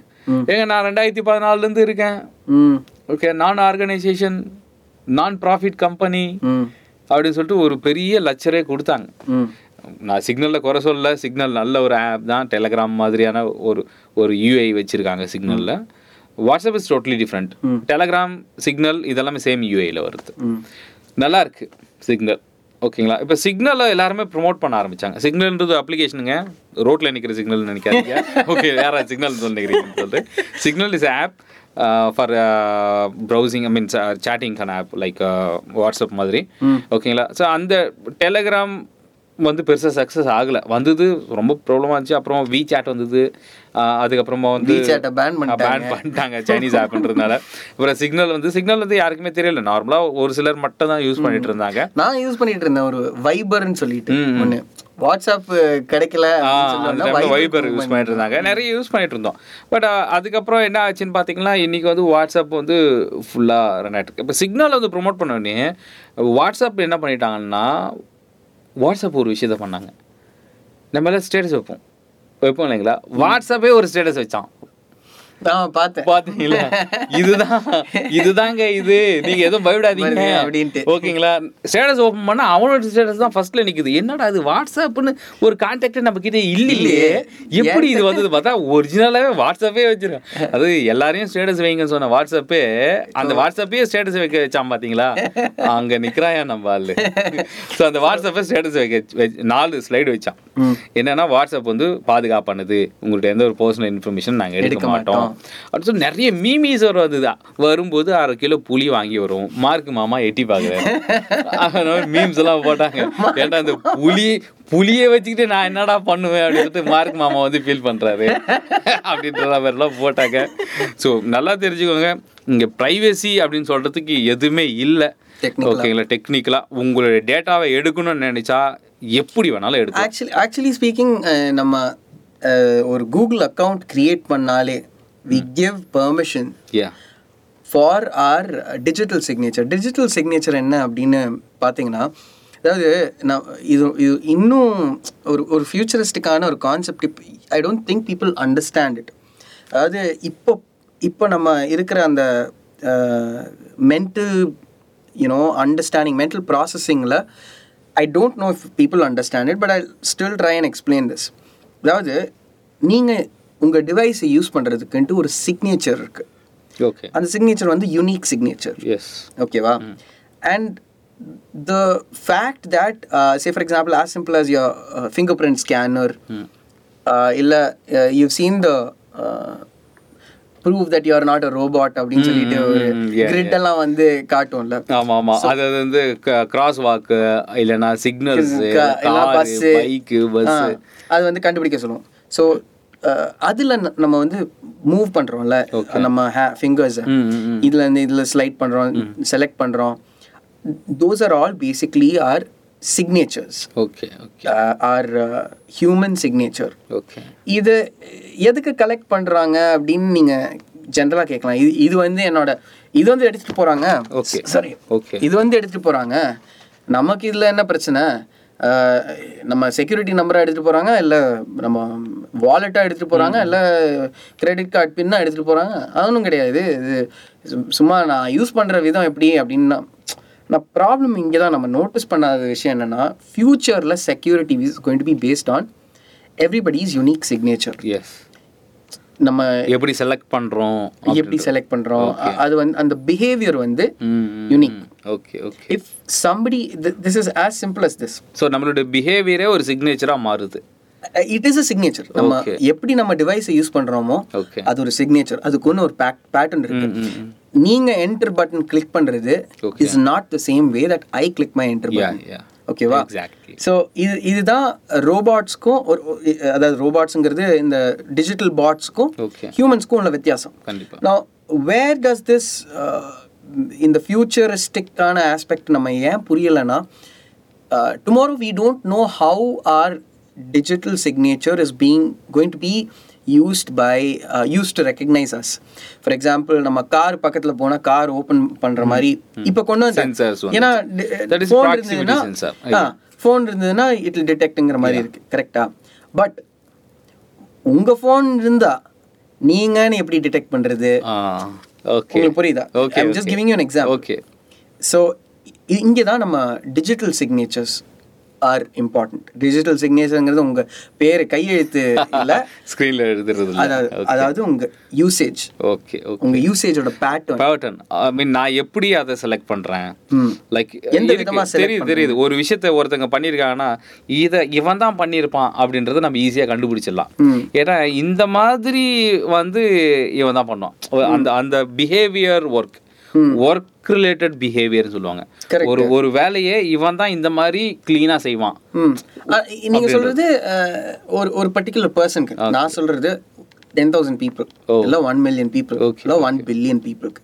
ஏங்க நான் ரெண்டாயிரத்தி பதினாலுலேருந்து இருக்கேன். ஓகே நான் ஆர்கனைசேஷன் நான் ப்ராஃபிட் கம்பெனி அப்படின்னு சொல்லிட்டு ஒரு பெரிய லட்சரே கொடுத்தாங்க. நான் சிக்னலில் குறை சொல்லல. சிக்னல் நல்ல ஒரு ஆப் தான். டெலகிராம் மாதிரியான ஒரு ஒரு யூஐ வச்சுருக்காங்க சிக்னலில் WhatsApp is totally different Telegram Signal இதெல்லாமே சேம் யூஐயில் வருது. நல்லா இருக்கு சிக்னல் ஓகேங்களா இப்போ சிக்னலை எல்லாருமே ப்ரோமோட் பண்ண ஆரம்பிச்சாங்க. சிக்னல்ன்றது அப்ளிகேஷனுங்க ரோட்டில் நிற்கிற சிக்னல் நினைக்காதீங்க. ஓகே யாரா சிக்னல் நினைக்கிறீங்கன்னு சொல்லிட்டு. Signal is app for browsing I mean சேட்டிங்கான app like WhatsApp மாதிரி. ஓகேங்களா ஸோ அந்த டெலகிராம் வந்து பெருசாக சக்ஸஸ் ஆகலை. வந்தது ரொம்ப ப்ராப்ளமாக இருந்துச்சு. அப்புறம் வி சேட் வந்தது. ஆஹ் அதுக்கப்புறமா வந்து பண்ணிட்டாங்க. பேன் பண்ணிட்டாங்க. சைனீஸ் ஆப்ன்றதுனால அப்புறம் சிக்னல் வந்து சிக்னல் வந்து யாருக்குமே தெரியல. நார்மலாக ஒரு சிலர் மட்டும் தான் யூஸ் பண்ணிட்டு இருந்தாங்க. நான் யூஸ் பண்ணிட்டு இருந்தேன். ஒரு வைபர்னு சொல்லிட்டு ஒன்று வாட்ஸ்அப் கிடைக்கல வைபர் யூஸ் பண்ணிட்டு இருந்தாங்க நிறைய யூஸ் பண்ணிட்டு இருந்தோம் பட் அதுக்கப்புறம் என்ன ஆச்சுன்னு பார்த்தீங்கன்னா இன்னைக்கு வந்து வாட்ஸ்அப் வந்து ஃபுல்லாக ரன் ஆகிட்டு இருக்கு. இப்போ சிக்னல் வந்து ப்ரோமோட் பண்ண உடனே வாட்ஸ்அப் என்ன பண்ணிட்டாங்கன்னா வாட்ஸ்அப் ஒரு விஷயத்த பண்ணாங்க. நம்ம எல்லாம் ஸ்டேட்டஸ் வைப்போம். வைப்போம் இல்லைங்களா? வாட்ஸ்அப்பே ஒரு ஸ்டேட்டஸ் வச்சான். பாத்தீங்களா இதுதான் இதுதாங்க இது. நீங்க எதுவும் பயப்படாதீங்க. அப்படின்ட்டு. ஓகேங்களா? ஸ்டேட்டஸ் ஓபன் பண்ணா அவனோட ஸ்டேட்டஸ் தான் ஃபர்ஸ்ட்ல நிக்குது. என்னடா இது வாட்ஸ்அப்னு ஒரு கான்டாக்ட் நம்ம கிட்ட இல்லையே. எப்படி இது வந்தது பார்த்தா ஒரிஜினலாவே வாட்ஸ்அப்பே வச்சிருக்கேன். அது எல்லாரையும் ஸ்டேட்டஸ் வைங்கன்னு சொன்ன வாட்ஸ்அப்பே அந்த வாட்ஸ்அப்பே ஸ்டேட்டஸ் வைக்க வச்சான் பாத்தீங்களா அங்க நிக்கிறாயா நம்ம ஆளு. ஸோ அந்த வாட்ஸ்அப்பை ஸ்டேட்டஸ் வைக்க வச்சு- நாலு ஸ்லைடு வச்சான். என்னன்னா வாட்ஸ்அப் வந்து பாதுகாப்பானது. உங்கள்ட்ட எந்த ஒரு பர்சனல் இன்ஃபர்மேஷன் நாங்க எடுக்க எடுக்க மாட்டோம். மாட்டோம். அப்படின்னு சொல்லி நிறைய மீமீஸ் வரும் அதுதான். வரும்போது அரை கிலோ புளி வாங்கி வரும் மார்க் மாமா எட்டி பார்க்குறேன் மீம்ஸ் எல்லாம் போட்டாங்க. ஏன்டா இந்த புளி புளியை வச்சுக்கிட்டு நான் என்னடா பண்ணுவேன் அப்படின்னு சொல்லிட்டு மார்க் மாமா வந்து ஃபீல் பண்றாரு. அப்படின்ற மாதிரிலாம் போட்டாங்க. ஸோ நல்லா தெரிஞ்சுக்கோங்க. இங்க ப்ரைவசி அப்படின்னு சொல்றதுக்கு எதுவுமே இல்லை. ஓகேங்களா டெக்னிக்கலாக உங்களுடைய டேட்டாவை எடுக்கணும்னு நினைச்சா எப்படி வேணாலும் எடுக்கலாம். ஆக்சுவலி ஆக்சுவலி ஸ்பீக்கிங் நம்ம ஒரு கூகுள் அக்கவுண்ட் கிரியேட் பண்ணாலே we give permission yeah for our digital signature digital signature என்ன அப்படின்னு பார்த்தீங்கன்னா அதாவது நான் இது இது இன்னும் ஒரு ஒரு ஃபியூச்சரிஸ்டிக்கான ஒரு கான்செப்ட் இப்போ I don't think people understand it அதாவது இப்போ இப்போ நம்ம இருக்கிற அந்த mental you know understanding mental ப்ராசஸிங்கில் I don't know if people understand it but I still try and explain this அதாவது நீங்கள் உங்கள் டிவைஸை யூஸ் பண்ணுறதுக்குன்ட்டு ஒரு சிக்னேச்சர் இருக்குது ஓகே அந்த சிக்னேச்சர் வந்து யூனிக் சிக்னேச்சர் எஸ் ஓகேவா and the fact that say for example as simple as your uh, fingerprint scanner இல்லை you seen the prove that you're not a robot அப்படின்னு சொல்லிட்டு ஒரு ம், yeah, கிரிட் எல்லாம் வந்து காட்டும்ல. ஆமா ஆமா அது வந்து கிராஸ் வாக்கு இல்லைன்னா சிக்னல்ஸ் பஸ் அது வந்து கண்டுபிடிக்க சொல்லுவோம். ஸோ அதில் நம்ம வந்து மூவ் பண்ணுறோம்ல நம்ம ஃபிங்கர்ஸ் ம், ம். இதில் இருந்து இதில் ஸ்லைட் பண்ணுறோம் செலக்ட் பண்ணுறோம் those are all basically our signatures okay okay our human signature okay இது எதுக்கு கலெக்ட் பண்ணுறாங்க அப்படின்னு நீங்கள் ஜென்ரலாக கேட்கலாம் இது இது வந்து என்னோட இது வந்து எடுத்துகிட்டு போகிறாங்க Okay. சரி ஓகே இது வந்து எடுத்துகிட்டு போகிறாங்க நமக்கு இதில் என்ன பிரச்சனை? நம்ம செக்யூரிட்டி நம்பரை எடுத்துகிட்டு போகிறாங்க இல்லை நம்ம வாலெட்டாக எடுத்துகிட்டு போகிறாங்க இல்லை கிரெடிட் கார்டு பின்னா எடுத்துகிட்டு போகிறாங்க அதொன்றும் கிடையாது. இது சும்மா நான் யூஸ் பண்ணுற விதம் எப்படி அப்படின்னா நான் ப்ராப்ளம் இங்கே தான் நம்ம நோட்டீஸ் பண்ணாத விஷயம் என்னென்னா ஃப்யூச்சரில் security is going to be based on everybody's unique signature yes நம்ம எப்படி செலக்ட் பண்றோம் எப்படி செலக்ட் பண்ணுறோம் அது வந்து அந்த பிஹேவியர் வந்து unique. Okay okay if somebody this is as simple as this so நம்மளோட பிஹேவியரே ஒரு சிக்னேச்சரா மாறுது. இட் இஸ் அ சிக்னேச்சர் நம்ம. எப்படி நம்ம டிவைஸை யூஸ் பண்றோமோ அது ஒரு சிக்னேச்சர் அதுக்கு ஒன்று ஒரு பேக் பேட்டர்ன் இருக்கு. நீங்க என்டர் பட்டன் கிளிக் பண்றது. Is not the same way that I click my enter button ஓகேவா? ஸோ இது இதுதான் ரோபாட்ஸ்க்கும் ஒரு அதாவது ரோபாட்ஸுங்கிறது இந்த டிஜிட்டல் பாட்ஸ்க்கும் ஹியூமன்ஸ்க்கும் உள்ள வித்தியாசம். கண்டிப்பா. Now, where does this uh, இந்த ஃபியூச்சரிஸ்டிக்கான ஆஸ்பெக்ட் நம்ம ஏன் புரியலைன்னா tomorrow we don't know how our digital signature is being going to be used by use to recognise as for example நம்ம கார் பக்கத்தில் போனால் கார் ஓப்பன் பண்ணுற மாதிரி இப்போ கொண்டு Sensors வந்து. ஏன்னா That is ஃபோன் proximity இருந்ததுன்னா ஃபோன் இருந்ததுன்னா இட் டிடெக்ட்ங்கிற மாதிரி இருக்கு. கரெக்டா பட் உங்க ஃபோன் இருந்தா நீங்கன்னு எப்படி டிடெக்ட் பண்றது? ஆ ஓகே உங்களுக்கு புரியுதா? Okay, I'm just. Giving you an example okay so இங்கே தான் நம்ம digital signatures are important digital சிக்னேச்சருங்கிறது உங்க பேர் கையெழுத்து இல்லை. ஸ்க்ரீன்ல எழுதுறது அதாவது அதாவது உங்க யூசேஜ் ஓகே ஓகே உங்க யூசேஜோட பேட்டர்ன் பேட்டர்ன் ஐ மீன் நான் எப்படி அதை செலக்ட் பண்றேன்? ம். லைக் எந்த விதமா select தெரியுது தெரியுது. ஒரு விஷயத்த ஒருத்தங்க பண்ணியிருக்காங்கன்னா இதை இவன் தான் பண்ணியிருப்பான் அப்படின்றத நம்ம ஈஸியாக கண்டுபிடிச்சிடலாம். ஏன்னா இந்த மாதிரி வந்து இவன் தான் பண்ணுவான். அந்த அந்த பிஹேவியர் ஒர்க் ஒர்க் ரிலேட்டட் பிஹேவியர்னு சொல்லுவாங்க. ஒரு ஒரு வேலையை இவன் தான் இந்த மாதிரி க்ளீனாக செய்வான். அ, நீங்க சொல்றது ஒரு ஒரு பர்டிகுலர் பர்சனுக்கு நான் சொல்றது டென் தௌசண்ட் பீப்புள் இல்லை ஒன் மில்லியன் பீப்புள் Okay, இல்லை ஒன் பில்லியன் பீப்புளுக்கு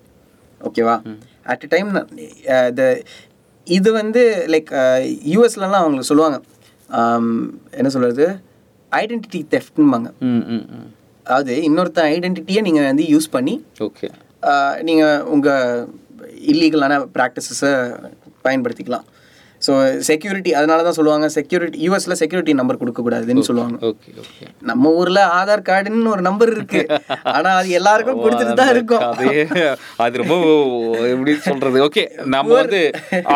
ஓகேவா அட் அ டைம் த இது வந்து லைக் யூஎஸ்லலாம் அவங்களுக்கு சொல்லுவாங்க. என்ன சொல்றது? ஐடென்டிட்டி தெஃப்ட்னுபாங்க அதாவது இன்னொருத்தன் ஐடென்டிட்டியை நீங்கள் வந்து யூஸ் பண்ணி ஓகே நீங்கள் உங்கள் இல்லீகலான ப்ராக்டிசஸை பயன்படுத்திக்கலாம். ஸோ செக்யூரிட்டி அதனால தான் சொல்லுவாங்க செக்யூரிட்டி யூஎஸ்ல செக்யூரிட்டி நம்பர் கொடுக்கக்கூடாதுன்னு சொல்லுவாங்க. ஓகே ஓகே நம்ம ஊர்ல ஆதார் கார்டுன்னு ஒரு நம்பர் இருக்கு. ஆனா அது எல்லாருக்கும் கொடுத்துட்டு தான் இருக்கும். அதே அது ரொம்ப எப்படி சொல்றது? ஓகே நம்ம வந்து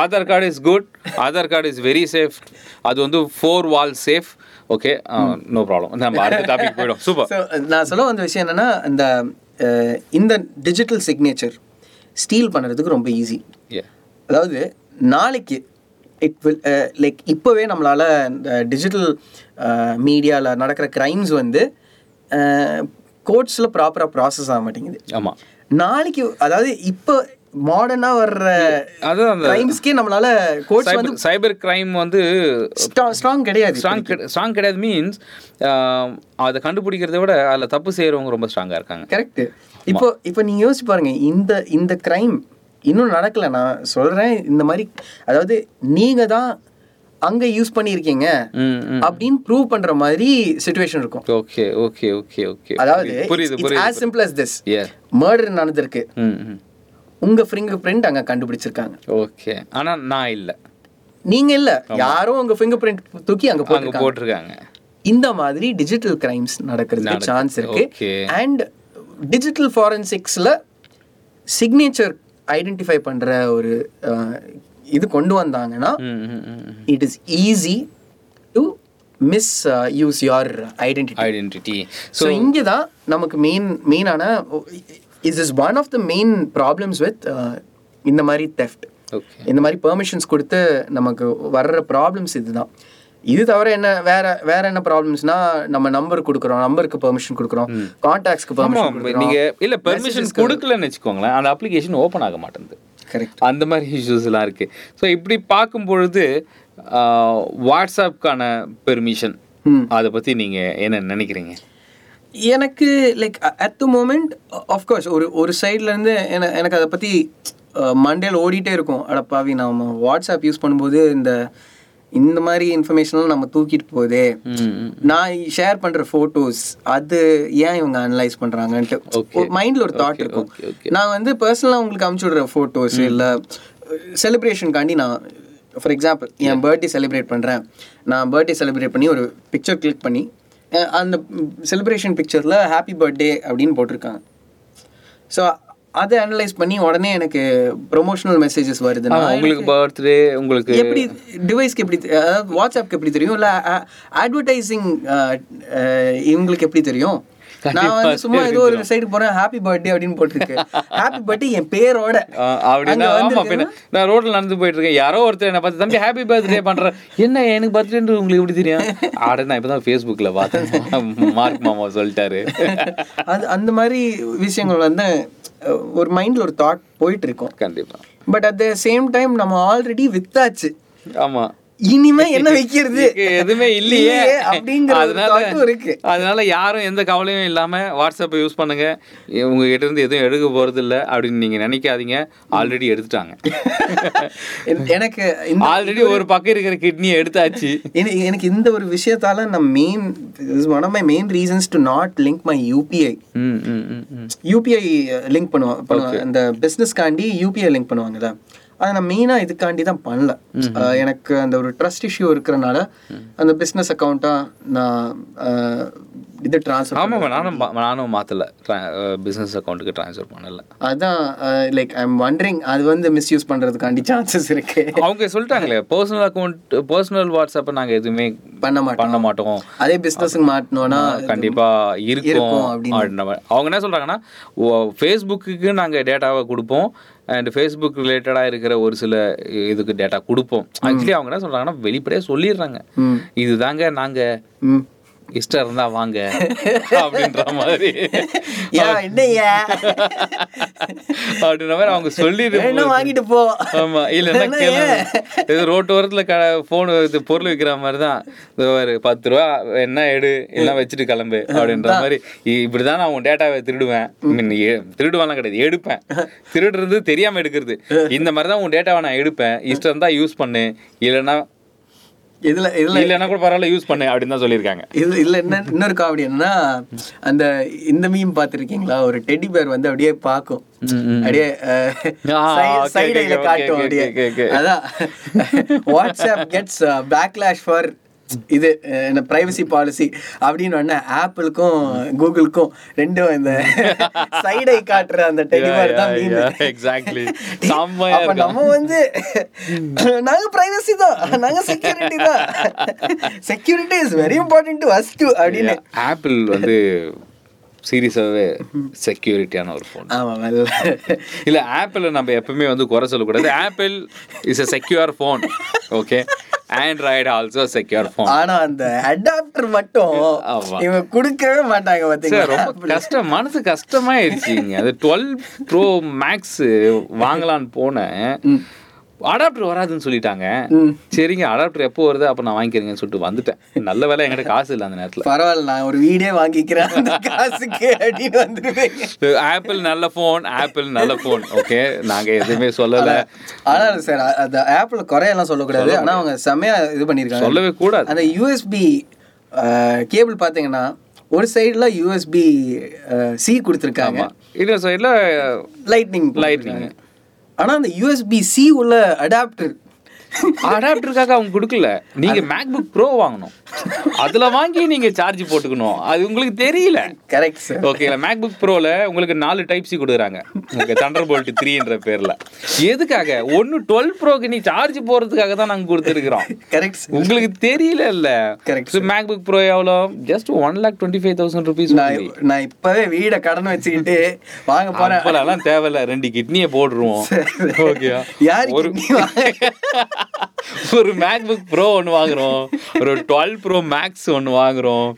Aadhaar card is good Aadhaar card is very safe அது வந்து four wall safe okay no problem நம்ம அடுத்த டாபிக் போயிடும். சூப்பர் நான் சொல்ல வந்த விஷயம் என்னன்னா இந்த இந்த டிஜிட்டல் சிக்னேச்சர் ஸ்டீல் பண்ணுறதுக்கு ரொம்ப ஈஸி அதாவது நாளைக்கு இட் வில் லைக் இப்போவே நம்மளால் இந்த டிஜிட்டல் மீடியாவில் நடக்கிற க்ரைம்ஸ் வந்து கோர்ட்ஸில் ப்ராப்பராக ப்ராசஸ் ஆக மாட்டேங்குது. ஆமா. நாளைக்கு அதாவது இப்போ மாடர்னாக வர்ற அதான் அந்த க்ரைம்ஸ்க்கே நம்மளால கோர்ட்ஸ் வந்து சைபர் கிரைம் வந்து ஸ்ட்ராங் கிடையாது ஸ்ட்ராங் ஸ்ட்ராங் கிடையாது மீன்ஸ் அதை கண்டுபிடிக்கிறத விட அதில் தப்பு செய்கிறவங்க ரொம்ப ஸ்ட்ராங்காக இருக்காங்க. கரெக்ட் இப்போ இப்போ நீங்க யோசிச்சு பாருங்க இந்த இந்த கிரைம் இன்னும் நடக்கல நான் சொல்றேன் இந்த மாதிரி அதாவது நீங்க தான் அங்க யூஸ் பண்ணியிருக்கீங்க அப்படின்னு ப்ரூவ் பண்ற மாதிரி சுச்சுவேஷன் இருக்கும். Okay okay okay okay. அதாவது புரியுது ஆஸ் புரியுது சிம்பிள் அஸ் திஸ் மர்டர் நடந்திருக்கு. ம் ம் உங்க ஃபிங்கர் பிரிண்ட் அங்க கண்டுபிடிச்சிருக்காங்க. ஓகே ஆனால் நான் இல்லை. நீங்க இல்ல. யாரோ உங்க ஃபிங்கர் பிரிண்ட் தூக்கி அங்க அங்கே போட்டிருக்காங்க. இந்த மாதிரி டிஜிட்டல் கிரைம்ஸ் நடக்கிறதுக்கு. சான்ஸ் இருக்கு. அண்ட் டிஜிட்டல் ஃபாரன்சிக்ஸ்ல சிக்னேச்சர் ஐடென்டிஃபை பண்ற ஒரு இது கொண்டு வந்தாங்கன்னா it is easy to misuse your identity identity so இங்கே தான் நமக்கு மெயின் மெயினான is is one of the main problems with இந்த மாதிரி தெஃப்ட் ஓகே இந்த மாதிரி பெர்மிஷன்ஸ் கொடுத்து நமக்கு வர்ற ப்ராப்ளம்ஸ் இதுதான். இது தவிர என்ன வேற வேற என்ன ப்ராப்ளம்ஸ்னா நம்ம நம்பர் கொடுக்குறோம் நம்பருக்கு பெர்மிஷன் கொடுக்குறோம் கான்டாக்ட்ஸ்க்கு பெர்மிஷன் நீங்க இல்ல பெர்மிஷன் கொடுக்கலன்னு வச்சுக்கோங்களேன் அந்த அப்ளிகேஷன் ஓப்பன் ஆக மாட்டேங்குது. கரெக்ட் அந்த மாதிரி இஷ்யூஸ்லாம் இருக்கு. ஸோ இப்படி பார்க்கும் பொழுது வாட்ஸ்அப்கான பெர்மிஷன் ம். அதை பத்தி நீங்க என்ன நினைக்கிறீங்க? எனக்கு like at the moment of course ஒரு ஒரு சைட்லேருந்து என எனக்கு அதை பற்றி மண்டேல ஓடிட்டே இருக்கும். அடப்பாவி நாம வாட்ஸ்அப் யூஸ் பண்ணும்போது இந்த இந்த மாதிரி இன்ஃபர்மேஷன்லாம் நம்ம தூக்கிட்டு போதே. நான் ஷேர் பண்ற ஃபோட்டோஸ் அது ஏன் இவங்க அனலைஸ் பண்றாங்கன்ட்டு. ஒரு மைண்ட்ல ஒரு தாட் இருக்கும். நான் வந்து பர்சனலா உங்களுக்கு அமுச்சு விடுற ஃபோட்டோஸ் இல்ல செலிப்ரேஷனுக்காண்டி நான் ஃபார் எக்ஸாம்பிள் என் பர்த்டே செலிப்ரேட் பண்றேன். நான் பர்த்டே செலிப்ரேட் பண்ணி ஒரு பிக்சர் கிளிக் பண்ணி அந்த செலிப்ரேஷன் பிக்சர்ல ஹாப்பி பர்த்டே அப்படின்னு போட்டிருக்காங்க. ஸோ அதை அனலைஸ் பண்ணி உடனே எனக்கு ப்ரொமோஷனல் மெசேஜஸ் வருதுன்னா உங்களுக்கு பர்த்டே உங்களுக்கு எப்படி டிவைஸ்க்கு எப்படி அதாவது வாட்ஸ்அப்க்கு எப்படி தெரியும்? இல்லை அட்வர்டைசிங் இவங்களுக்கு எப்படி தெரியும்? நான் வந்து சும்மா ஏதோ ஒரு சைடு போறேன் ஹாப்பி பர்த்டே அப்படின்னு போட்டிருக்கு ஹாப்பி பர்த்டே என் பேரோட. அப்படின்னா ஆமா நான் ரோட்ல நடந்து போயிட்டு இருக்கேன் யாரோ ஒருத்தர் என்ன பார்த்து தம்பி ஹாப்பி பர்த்டே பண்றேன் என்ன எனக்கு பர்த்டேன்னு உங்களுக்கு எப்படி தெரியும்? ஆட நான் இப்பதான் ஃபேஸ்புக்ல பார்த்தேன். மார்க் மாமா சொல்லிட்டாரு. அது அந்த மாதிரி விஷயங்கள் வந்து ஒரு மைண்ட்ல ஒரு தாட் போயிட்டு இருக்கும் கண்டிப்பா. But at the same time நம்ம ஆல்ரெடி வித்தாச்சு ஆமா. இனிமே என்ன வைக்கிறது? எதுவுமே இல்லையே. அப்படிங்கிற ஒரு அதனால தாட்டும் இருக்கு. அதனால யாரும் எந்த கவலையும் இல்லாம வாட்ஸ்அப்பை யூஸ் பண்ணுங்க. உங்ககிட்ட இருந்து எதுவும் எடுக்க போறது இல்ல அப்படின்னு நீங்க நினைக்காதீங்க. ஆல்ரெடி எடுத்துட்டாங்க. என்- எனக்கு ஆல்ரெடி ஒரு பக்கம் இருக்கிற கிட்னியை எடுத்தாச்சு. எனக்கு இந்த ஒரு விஷயத்தால நான் main one of my main reasons to not link my UPI UPI link பண்ணுவாங்க பண்ணுவாங்க இந்த பிஸ்னஸ்க்காண்டி யூபிஐ லிங்க் பண்ணுவாங்கல்ல. அதை நான் மெயினாக இதுக்காண்டி தான் பண்ணல எனக்கு அந்த ஒரு ட்ரஸ்ட் இஷ்யூ இருக்கிறனால அந்த பிஸ்னஸ் அக்கௌண்ட்டாக நான் இது ட்ரான்ஸ்ஃபர் ஆமாம் நானும் நானும் மாற்றலை பிஸ்னஸ் அக்கௌண்ட்டுக்கு ட்ரான்ஸ்ஃபர் பண்ணல. அதான் லைக் ஐ எம் வண்டரிங் அது வந்து மிஸ்யூஸ் பண்ணுறதுக்காண்டி சான்சஸ் இருக்கு. அவங்க சொல்லிட்டாங்களே பர்சனல் அக்கௌண்ட் பர்சனல் வாட்ஸ்அப்பை நாங்கள் எதுவுமே பண்ண மாட்டோம். பண்ண மாட்டோம். அதே பிஸ்னஸுக்கு மாட்டினோன்னா கண்டிப்பா இருக்கும் அப்படின்னு. அவங்க என்ன சொல்றாங்கன்னா ஃபேஸ்புக்கு நாங்க டேட்டாவை கொடுப்போம். அண்ட் ஃபேஸ்புக் ரிலேட்டடாக இருக்கிற ஒரு சில இதுக்கு டேட்டா கொடுப்போம். ஆக்சுவலி அவங்க என்ன சொல்றாங்கன்னா வெளிப்படையாக சொல்லிடுறாங்க. இதுதாங்க நாங்க ம். இஷ்டம் இருந்தா வாங்க அப்படின்ற மாதிரி. அப்படின்ற மாதிரி அவங்க என்ன வாங்கிட்டு போ. ஆமா இல்லைன்னா? இது ரோட்டு ஓரத்துல க ஃபோன் இது பொருள் விற்கிற மாதிரி தான். ஒரு பத்து ரூபா என்ன எடு எல்லாம் வச்சுட்டு கிளம்பு அப்படின்ற மாதிரி. இப்படிதான் நான் உன் டேட்டாவை திருடுவேன். திருடுவேன்லாம் கிடையாது எடுப்பேன். திருடுறது தெரியாம எடுக்கிறது. இந்த மாதிரி தான் உன் டேட்டாவை நான் எடுப்பேன். இஷ்டம் இருந்தா யூஸ் பண்ணு. இல்லைன்னா இதுல இதுல இல்லைன்னா கூட பரவாயில்ல யூஸ் பண்ணு அப்படின்னு தான் சொல்லியிருக்காங்க. இது இல்ல என்ன இன்னொரு காமெடி என்னன்னா அந்த இந்த மீம் பார்த்திருக்கீங்களா? ஒரு டெடி பேர் வந்து அப்படியே பார்க்கும். அப்படியே சைடைல காட்டும் அப்படியே. அதான். வாட்ஸ்அப் கெட்ஸ் பேக்லாஷ் ஃபார் இது என்ன பிரைவசி பாலிசி அப்படின்னு உடனே ஆப்பிளுக்கும் கூகுளுக்கும் ரெண்டும் இந்த சைடை காட்டுற அந்த டெடி பேர் தான் எக்ஸாக்ட்லி அப்ப நம்ம வந்து நாங்க பிரைவசி தான் நாங்க செக்யூரிட்டி தான். Security is very important to us to அப்படின்னு. ஆப்பிள் வந்து சீரியஸாகவே செக்யூரிட்டியான ஒரு ஃபோன் ஆமா well. இல்ல ஆப்பிள் நம்ம எப்பவுமே வந்து குறை சொல்லக்கூடாது. Apple is a secure phone okay Android also secure phone ஆனா அந்த அடாப்டர் மட்டும். இவங்க கொடுக்கவே மாட்டாங்க சார் பாத்தீங்களா ரொம்ப கஷ்டம் மனசு கஷ்டமாயிருச்சுங்க. அது டுவெல் ப்ரோ மேக்ஸ் வாங்கலான்னு போனேன். அடாப்டர் வராதுன்னு சொல்லிட்டாங்க. சரிங்க அடாப்டர் எப்போ வருது? அப்போ நான் வாங்கிக்கிறேங்கன்னு சொல்லிட்டு வந்துட்டேன். நல்ல வேலை என்கிட்ட காசு இல்லை அந்த நேரத்தில். பரவாயில்ல நான் ஒரு வீடே வாங்கிக்கிறேன். காசுக்கு அப்படின்னு வந்துருவேங்க ஆப்பிள் நல்ல ஃபோன் ஆப்பிள் நல்ல ஃபோன் ஓகே நாங்க எதுவுமே சொல்லல. ஆனா சார் அந்த ஆப்பிள் குறையெல்லாம் சொல்லக்கூடாது. ஆனா அவங்க செம்மையா இது பண்ணிருக்காங்க சொல்லவே கூடாது. அந்த யூஎஸ்பி கேபிள் பாத்தீங்கன்னா ஒரு சைடுல யூஎஸ்பி சி கொடுத்துருக்காங்க. இன்னொரு சைடில் லைட்னிங் லைட்னிங் ஆனால் அந்த யூஎஸ்பி சி உள்ள அடாப்டர் அடாப்டருக்காக அவங்க கொடுக்கல. நீங்க மேக்புக் ப்ரோ வாங்கணும். அதுல வாங்கி நீங்க சார்ஜ் போட்டுக்கணும். அது உங்களுக்கு தெரியல. கரெக்ட் சார் ஓகேங்களா மேக்புக் ப்ரோல உங்களுக்கு நாலு டைப் சி கொடுக்குறாங்க. உங்களுக்கு தண்டர் போல்ட் த்ரீன்ற பேர்ல. எதுக்காக? ஒன்னு டுவெல் ப்ரோக்கு நீ சார்ஜ் போறதுக்காக தான் நாங்க கொடுத்துருக்குறோம். கரெக்ட் உங்களுக்கு தெரியல இல்ல? Correct, ஸோ மேக்புக் ப்ரோ எவ்வளோ? Just one lakh twenty five thousand rupees நான் இப்பவே வீட கடன் வச்சுக்கிட்டு வாங்க போறேன். தேவையில்ல. ரெண்டு கிட்னியை போட்டுருவோம். ஓகே யாரு ஒரு ஒரு மேக்புக் ப்ரோ ஒன்று வாங்குறோம். ஒரு டுவெல் ப்ரோ மேக்ஸ் ஒன்று வாங்குறோம்.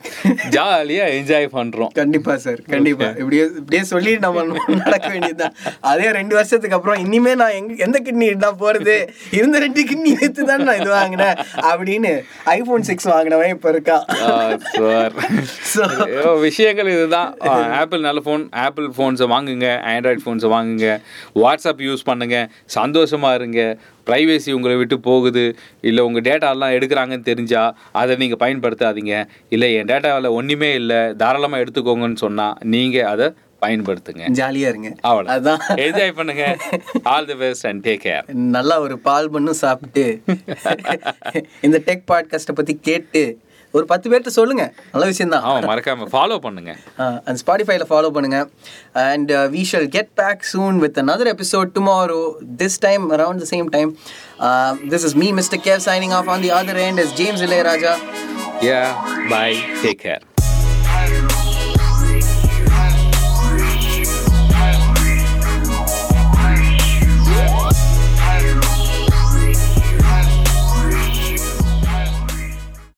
ஜாலியாக என்ஜாய் பண்ணுறோம் கண்டிப்பா சார் கண்டிப்பா. இப்படியே இப்படியே சொல்லி நம்ம நடக்க வேண்டியதுதான். அதே ரெண்டு வருஷத்துக்கு அப்புறம் இனிமே நான் எங்க எந்த கிட்னி தான் போறது? இருந்த ரெண்டு கிட்னி எடுத்து தான் நான் இது வாங்கினேன் அப்படின்னு ஐபோன் சிக்ஸ் வாங்கினவன் இப்ப இருக்கான். So- ஐயோ, விஷயங்கள் இதுதான். ஆப்பிள் நல்ல ஃபோன் ஆப்பிள் ஃபோன்ஸை வாங்குங்க ஆண்ட்ராய்ட் ஃபோன்ஸை வாங்குங்க வாட்ஸ்அப் யூஸ் பண்ணுங்க சந்தோஷமா இருங்க. ப்ரைவேசி உங்களை விட்டு போகுது. இல்லை உங்கள் டேட்டாலாம் எடுக்கிறாங்கன்னு தெரிஞ்சால் அதை நீங்கள் பயன்படுத்தாதீங்க. இல்லை என் டேட்டாவில் ஒன்றுமே இல்லை. தாராளமாக எடுத்துக்கோங்கன்னு சொன்னால் நீங்கள் அதை பயன்படுத்துங்க. ஜாலியா இருங்க. அவ்வளோ அதான். என்ஜாய் பண்ணுங்க. All the best and take care நல்லா ஒரு பால் பண்ணும் சாப்பிட்டு இந்த டெக் பாட்காஸ்ட்டை பத்தி கேட்டு ஒரு பத்து பேர்கிட்ட சொல்லுங்க நல்ல விஷயம்தான் ஆமாம் மறக்காமல் ஃபாலோ பண்ணுங்க அண்ட் ஸ்பாடிஃபைல ஃபாலோ பண்ணுங்க and we shall get back soon with another episode tomorrow this time around the same time uh, this is me mr kev signing off on the other end is james ilayaraja yeah bye take care